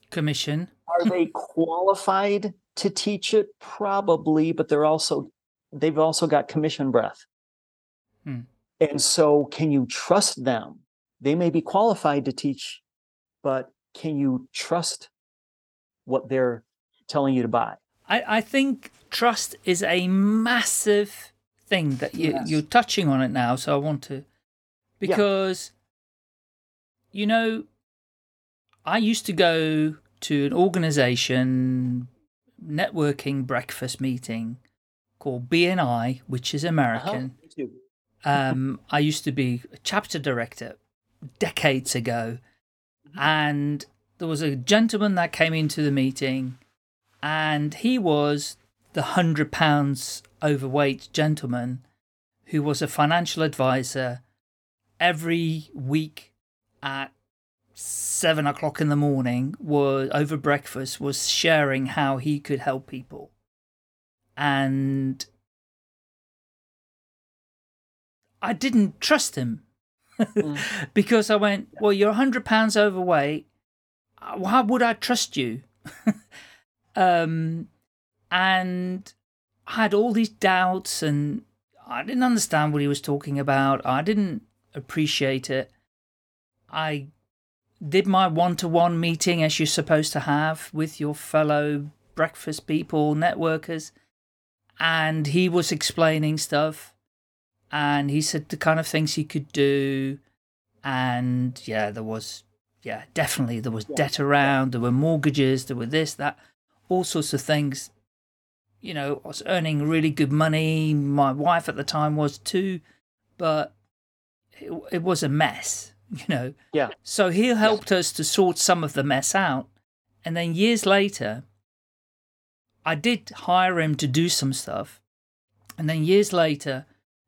Commission. are they qualified to teach it probably but they're also they've also got commission breath Hmm. and so can you trust them they may be qualified to teach but can you trust what they're telling you to buy I, I think trust is a massive thing that you, Yes. you're touching on it now. So I want to, because, you know, I used to go to an organization networking breakfast meeting called BNI, which is Uh-huh. American. Um, I used to be a chapter director decades ago, and there was a gentleman that came into the meeting, and he was the hundred pounds overweight gentleman who was a financial advisor every week at seven o'clock in the morning was over breakfast was sharing how he could help people and i didn't trust him Mm. because i went well you're 100 pounds overweight Uh, why would i trust you um and I had all these doubts and I didn't understand what he was talking about. I didn't appreciate it. I did my one to one meeting as you're supposed to have with your fellow breakfast people, networkers, and he was explaining stuff and he said the kind of things he could do. And yeah, there was, yeah, definitely there was debt around, there were mortgages, there were this, that, all sorts of things. You know, I was earning really good money. My wife at the time was too, but it, it was a mess, you know. Yeah. So he helped us to sort some of the mess out. And then years later, I did hire him to do some stuff. And then years later,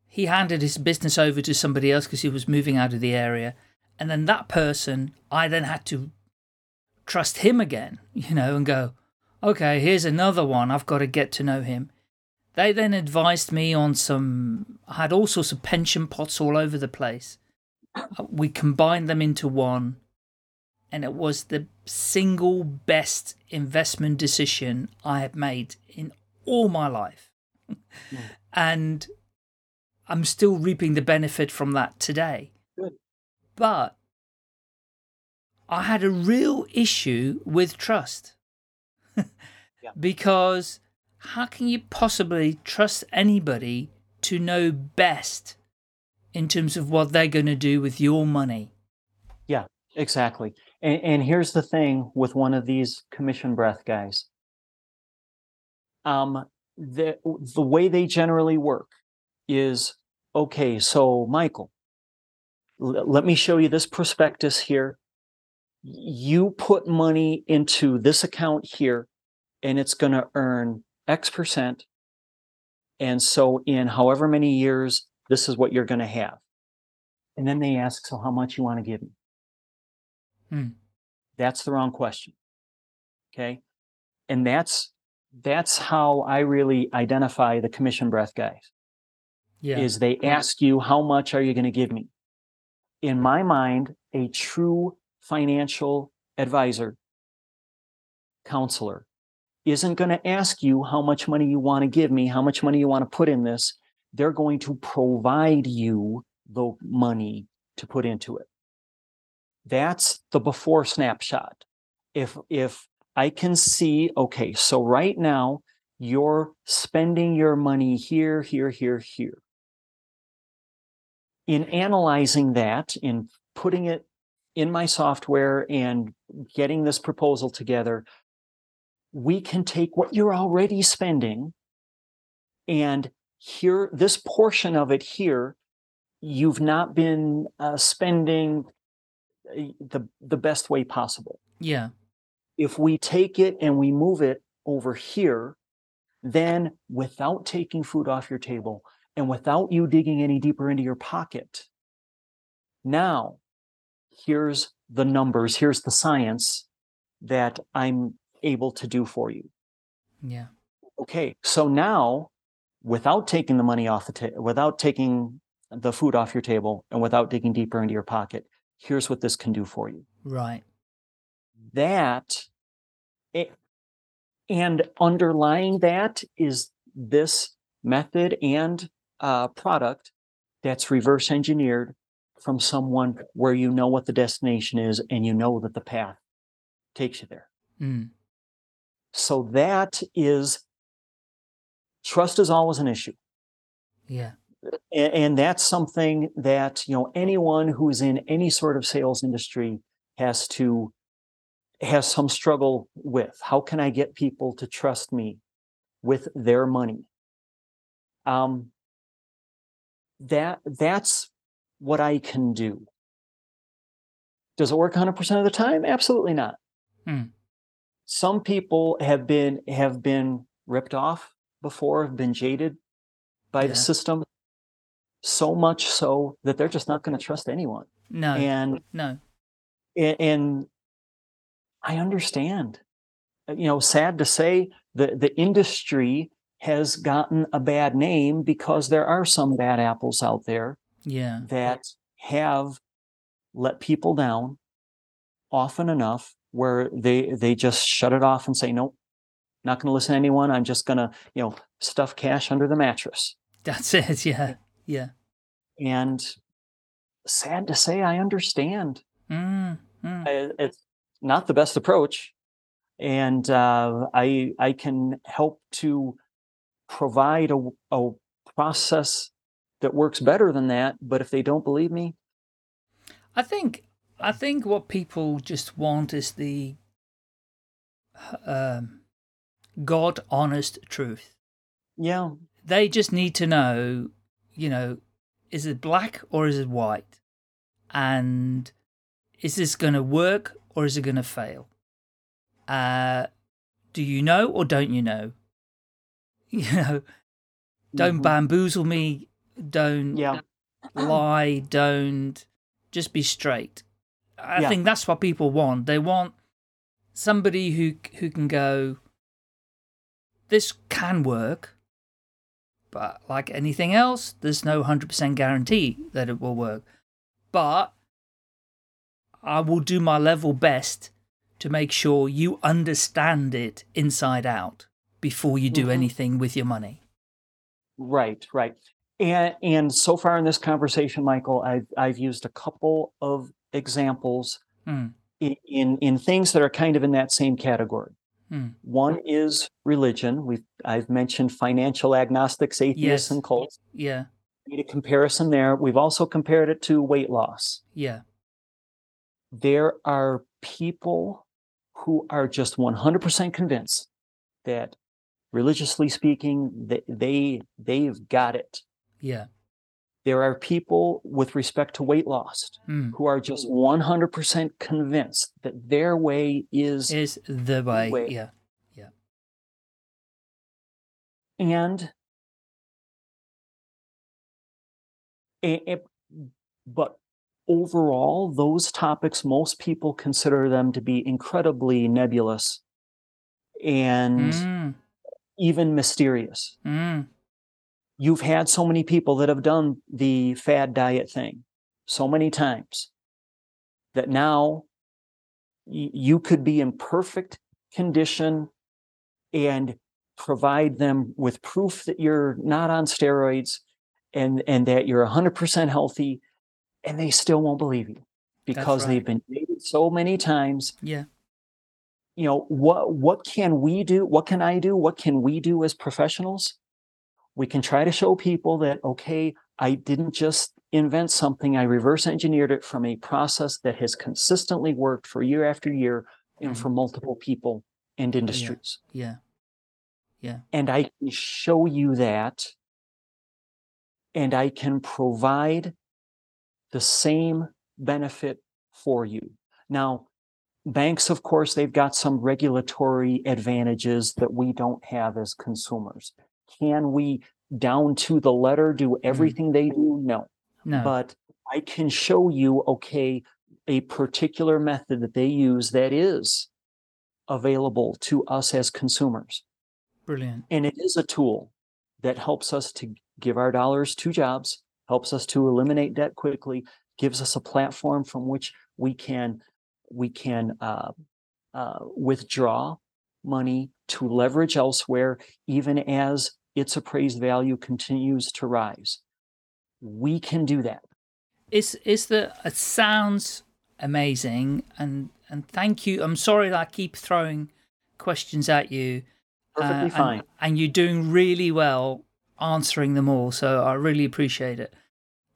he handed his business over to somebody else because he was moving out of the area. And then that person, I then had to trust him again, you know, and go, okay, here's another one. I've got to get to know him. They then advised me on some, I had all sorts of pension pots all over the place. We combined them into one, and it was the single best investment decision I have made in all my life. Yeah. And I'm still reaping the benefit from that today. Good. But I had a real issue with trust. Yeah. Because how can you possibly trust anybody to know best in terms of what they're going to do with your money? Yeah, exactly. And, and here's the thing with one of these commission breath guys. Um, the the way they generally work is okay. So Michael, l- let me show you this prospectus here. You put money into this account here, and it's going to earn X percent. And so, in however many years, this is what you're going to have. And then they ask, so how much you want to give me? Hmm. That's the wrong question. Okay. And that's that's how I really identify the commission breath guys Yeah. is they ask you how much are you going to give me? In my mind, a true financial advisor, counselor isn't going to ask you how much money you want to give me, how much money you want to put in this. They're going to provide you the money to put into it. That's the before snapshot. If if I can see, okay, so right now you're spending your money here, here, here, here. In analyzing that, in putting it in my software and getting this proposal together, we can take what you're already spending and here, this portion of it here, you've not been uh, spending uh, the the best way possible yeah. if we take it and we move it over here, then without taking food off your table and without you digging any deeper into your pocket, now here's the numbers, here's the science that I'm able to do for you. Yeah. Okay, so now without taking the money off the table, without taking the food off your table and without digging deeper into your pocket, here's what this can do for you. Right. that a- and underlying that is this method and uh, product that's reverse engineered from someone where you know what the destination is and you know that the path takes you there Mm. so that is trust is always an issue. Yeah. A- and that's something that you know anyone who's in any sort of sales industry has to has some struggle with. How can i get people to trust me with their money? Um that that's what i can do. Does it work 100% of the time? Absolutely not. Hmm. some people have been have been ripped off before have been jaded by Yeah. the system so much so that they're just not going to trust anyone No. and no. and I understand. Uh, You know, sad to say, the the industry has gotten a bad name because there are some bad apples out there Yeah. that have let people down often enough where they they just shut it off and say nope not going to listen to anyone. I'm just going to, you know, stuff cash under the mattress. That's it. Yeah. Yeah. And sad to say, I understand. Mm, mm. It's not the best approach, and uh, I I can help to provide a, a process that works better than that. But if they don't believe me, I think I think what people just want is the um, God honest truth. yeah, They just need to know, you know, is it black or is it white? And is this going to work or is it going to fail? Uh, do you know or don't you know? You know, don't Mhm. bamboozle me. Don't yeah, lie, don't just be straight. I Yeah. think that's what people want. They want somebody who who can go this can work, but like anything else, there's no 100% guarantee that it will work. But I will do my level best to make sure you understand it inside out before you do Mhm. anything with your money. right, right. And and so far in this conversation, Michael, I've I've used a couple of examples Hmm. in in, in things that are kind of in that same category. Hmm. One is religion. We've I've mentioned financial agnostics, atheists, Yes. and cults. Yeah, Made a comparison there. We've also compared it to weight loss. yeah, There are people who are just 100% convinced that, religiously speaking, that they they've got it. yeah. There are people with respect to weight loss Hmm. who are just 100% convinced that their way is is the way. way. Yeah. and a- a- but overall those topics most people consider them to be incredibly nebulous and Mm, even mysterious mm, you've had so many people that have done the fad diet thing so many times that now you could be in perfect condition and provide them with proof that you're not on steroids and and that you're 100% healthy and they still won't believe you because they've been dated so many times. Yeah. you know what what can we do? What can i do? What can we do as professionals we can try to show people that okay i didn't just invent something i reverse engineered it from a process that has consistently worked for year after year and Mhm. for multiple people and industries Yeah. Yeah. and i can show you that and i can provide the same benefit for you now banks of course they've got some regulatory advantages that we don't have as consumers can we down to the letter do everything they do no No. but i can show you okay a particular method that they use that is available to us as consumers Brilliant. and it is a tool that helps us to give our dollars to jobs, helps us to eliminate debt quickly, gives us a platform from which we can we can uh, uh, withdraw money to leverage elsewhere, even as its appraised value continues to rise. We can do that. It's it's the it sounds amazing and and thank you. I'm sorry that I keep throwing questions at you. Perfectly uh, and- fine. And, you're doing really well answering them all, so I really appreciate it.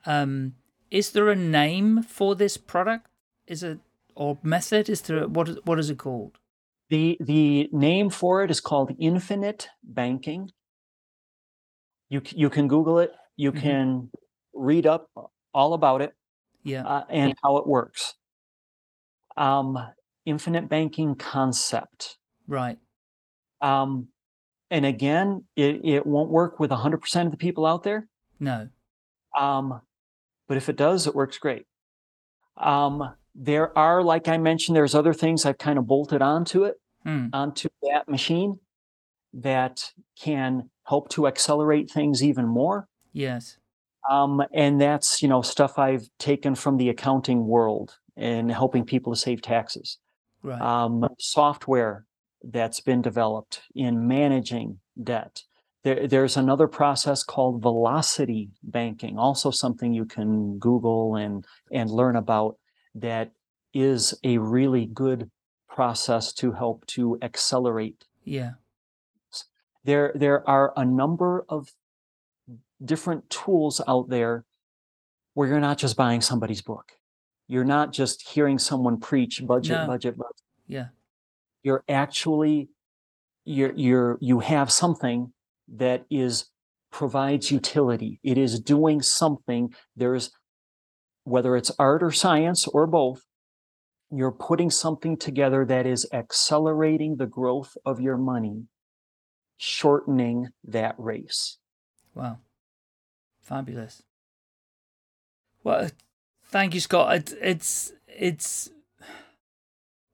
Um, is there a name for this product? Is it or method? Is there what is what is it called? The the name for it is called Infinite Banking. You you can Google it. You Mhm. can read up all about it. Yeah. uh, and how it works. Um, infinite banking concept. right. Um, and again, it, it won't work with 100% of the people out there. No. Um, but if it does, it works great. Um, there are, like I mentioned, there's other things I've kind of bolted onto it, Hmm. onto that machine that can help to accelerate things even more. Yes. Um, and that's, you know, stuff I've taken from the accounting world and helping people to save taxes. Right. um, software that's been developed in managing debt. There, there's another process called velocity banking, also something you can Google and, and learn about that is a really good process to help to accelerate. Yeah. There, there are a number of different tools out there where you're not just buying somebody's book. You're not just hearing someone preach budget, No. budget, budget. Yeah. You're actually you're you're you have something that is provides utility. It is doing something. There's whether it's art or science or both, you're putting something together that is accelerating the growth of your money, shortening that race. Wow. Fabulous. Well, thank you, Scott. It, it's it's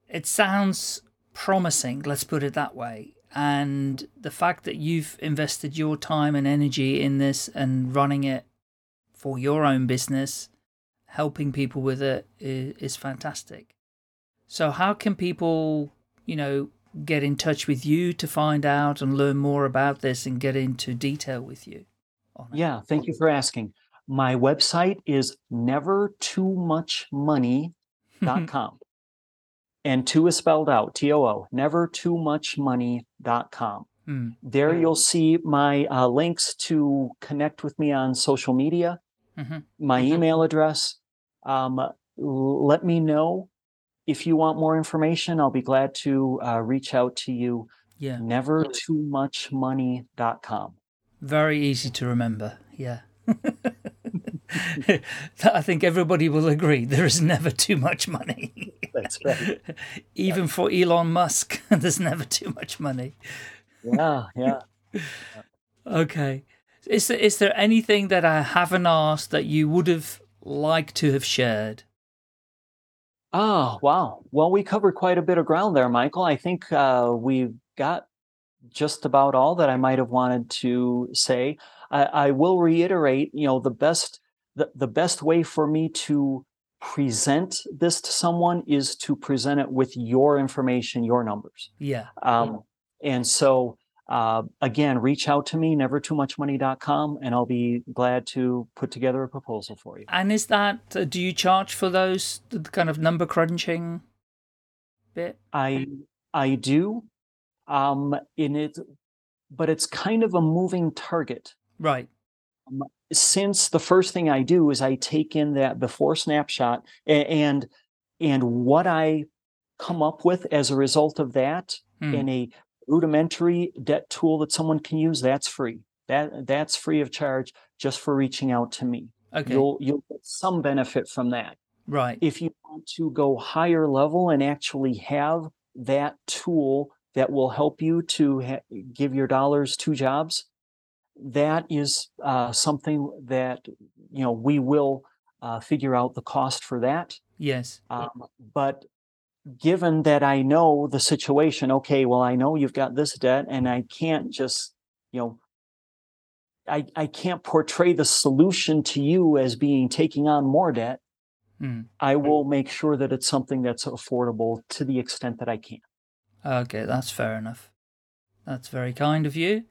it sounds promising. Let's put it that way. And the fact that you've invested your time and energy in this and running it for your own business, helping people with it is, is fantastic. So, how can people, you know, get in touch with you to find out and learn more about this and get into detail with you? Yeah, thank you for asking. My website is nevertoomuchmoney.com. and two is spelled out T O O, nevertoomuchmoney.com. Hmm. There you'll see my uh, links to connect with me on social media, Mhm. my email address. Um, let me know if you want more information. I'll be glad to uh, reach out to you. Yeah. Nevertoomuchmoney.com. Very easy to remember. Yeah. I think everybody will agree there is never too much money. That's right. Even for Elon Musk, there's never too much money. Yeah, yeah. Okay. Is there, is there anything that I haven't asked that you would have liked to have shared? Oh, wow. Well, we covered quite a bit of ground there, Michael. I think uh, we've got just about all that I might have wanted to say. I, I will reiterate, you know, the best the, the best way for me to present this to someone is to present it with your information, your numbers. Yeah. Um, and so uh, again, reach out to me, nevertoomuchmoney.com, and I'll be glad to put together a proposal for you. And is that, uh, do you charge for those, the kind of number crunching bit? I I do, um, in it, but it's kind of a moving target. Right. Since the first thing I do is I take in that before snapshot and and what I come up with as a result of that Hmm. in a rudimentary debt tool that someone can use, that's free. That that's free of charge just for reaching out to me. Okay. You'll you'll get some benefit from that. Right. if you want to go higher level and actually have that tool that will help you to ha- give your dollars two jobs, that is uh, something that you know we will uh, figure out the cost for that. Yes. Um, but given that I know the situation, okay, well I know you've got this debt, and I can't just you know. I, I can't portray the solution to you as being taking on more debt. Hmm. I will make sure that it's something that's affordable to the extent that I can. Okay, that's fair enough. That's very kind of you.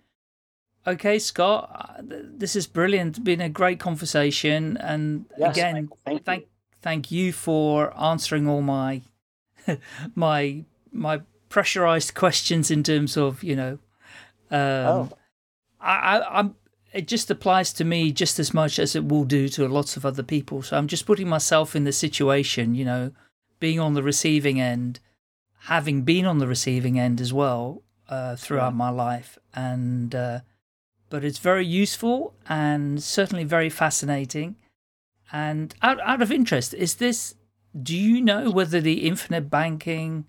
Okay, Scott, uh, th- this is brilliant. It's been a great conversation, and Yes, again, Michael, thank you. thank thank you for answering all my my my pressurized questions in terms of you know. Um, Oh. I, I, I'm. It just applies to me just as much as it will do to lots of other people. So I'm just putting myself in the situation, you know, being on the receiving end, having been on the receiving end as well uh, throughout Yeah. my life, and uh, but it's very useful and certainly very fascinating. And out out of interest, is this? Do you know whether the infinite banking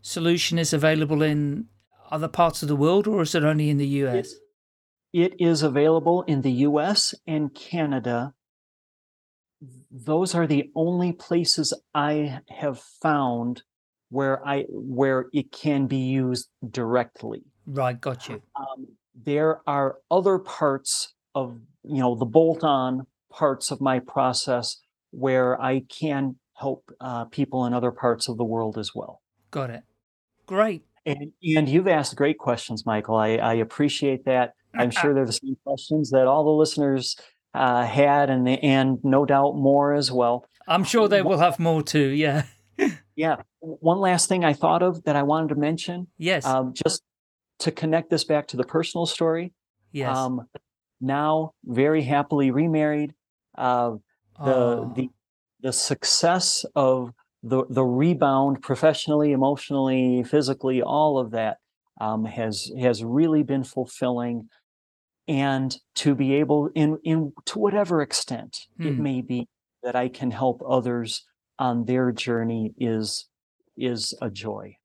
solution is available in other parts of the world, or is it only in the US? It is available in the US and Canada. Those are the only places I have found where I where it can be used directly. Right, got you. Um, there are other parts of you know the bolt-on parts of my process where I can help uh, people in other parts of the world as well. Got it. Great. And, and you've asked great questions, Michael. I, I appreciate that. I'm sure they're the same questions that all the listeners uh, had, and and no doubt more as well. I'm sure they will have more too. Yeah. Yeah. One last thing I thought of that I wanted to mention, Yes. um, just to connect this back to the personal story. yes. Um, now, very happily remarried. Uh, the Oh, the the success of the the rebound professionally, emotionally, physically, all of that um, has has really been fulfilling. And to be able, in in to whatever extent it Hmm. may be, that I can help others on their journey is is a joy.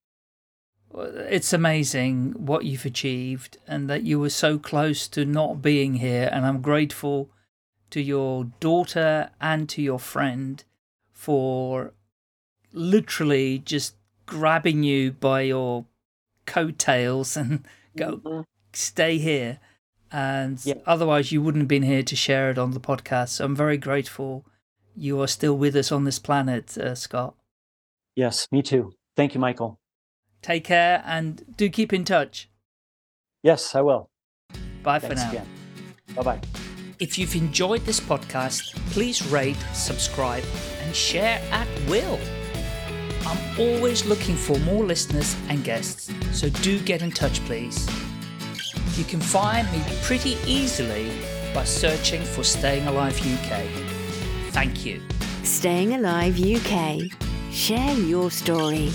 it's amazing what you've achieved and that you were so close to not being here. And I'm grateful to your daughter and to your friend for literally just grabbing you by your coattails and go, Mhm. stay here. And Yeah. otherwise, you wouldn't have been here to share it on the podcast. So I'm very grateful you are still with us on this planet, uh, Scott. Yes, me too. Thank you, Michael. Take care and do keep in touch. Yes, I will. Bye for now. again. Bye bye. If you've enjoyed this podcast, please rate, subscribe, and share at will. I'm always looking for more listeners and guests, so do get in touch, please. You can find me pretty easily by searching for Staying Alive UK. Thank you. Staying Alive UK. Share your story.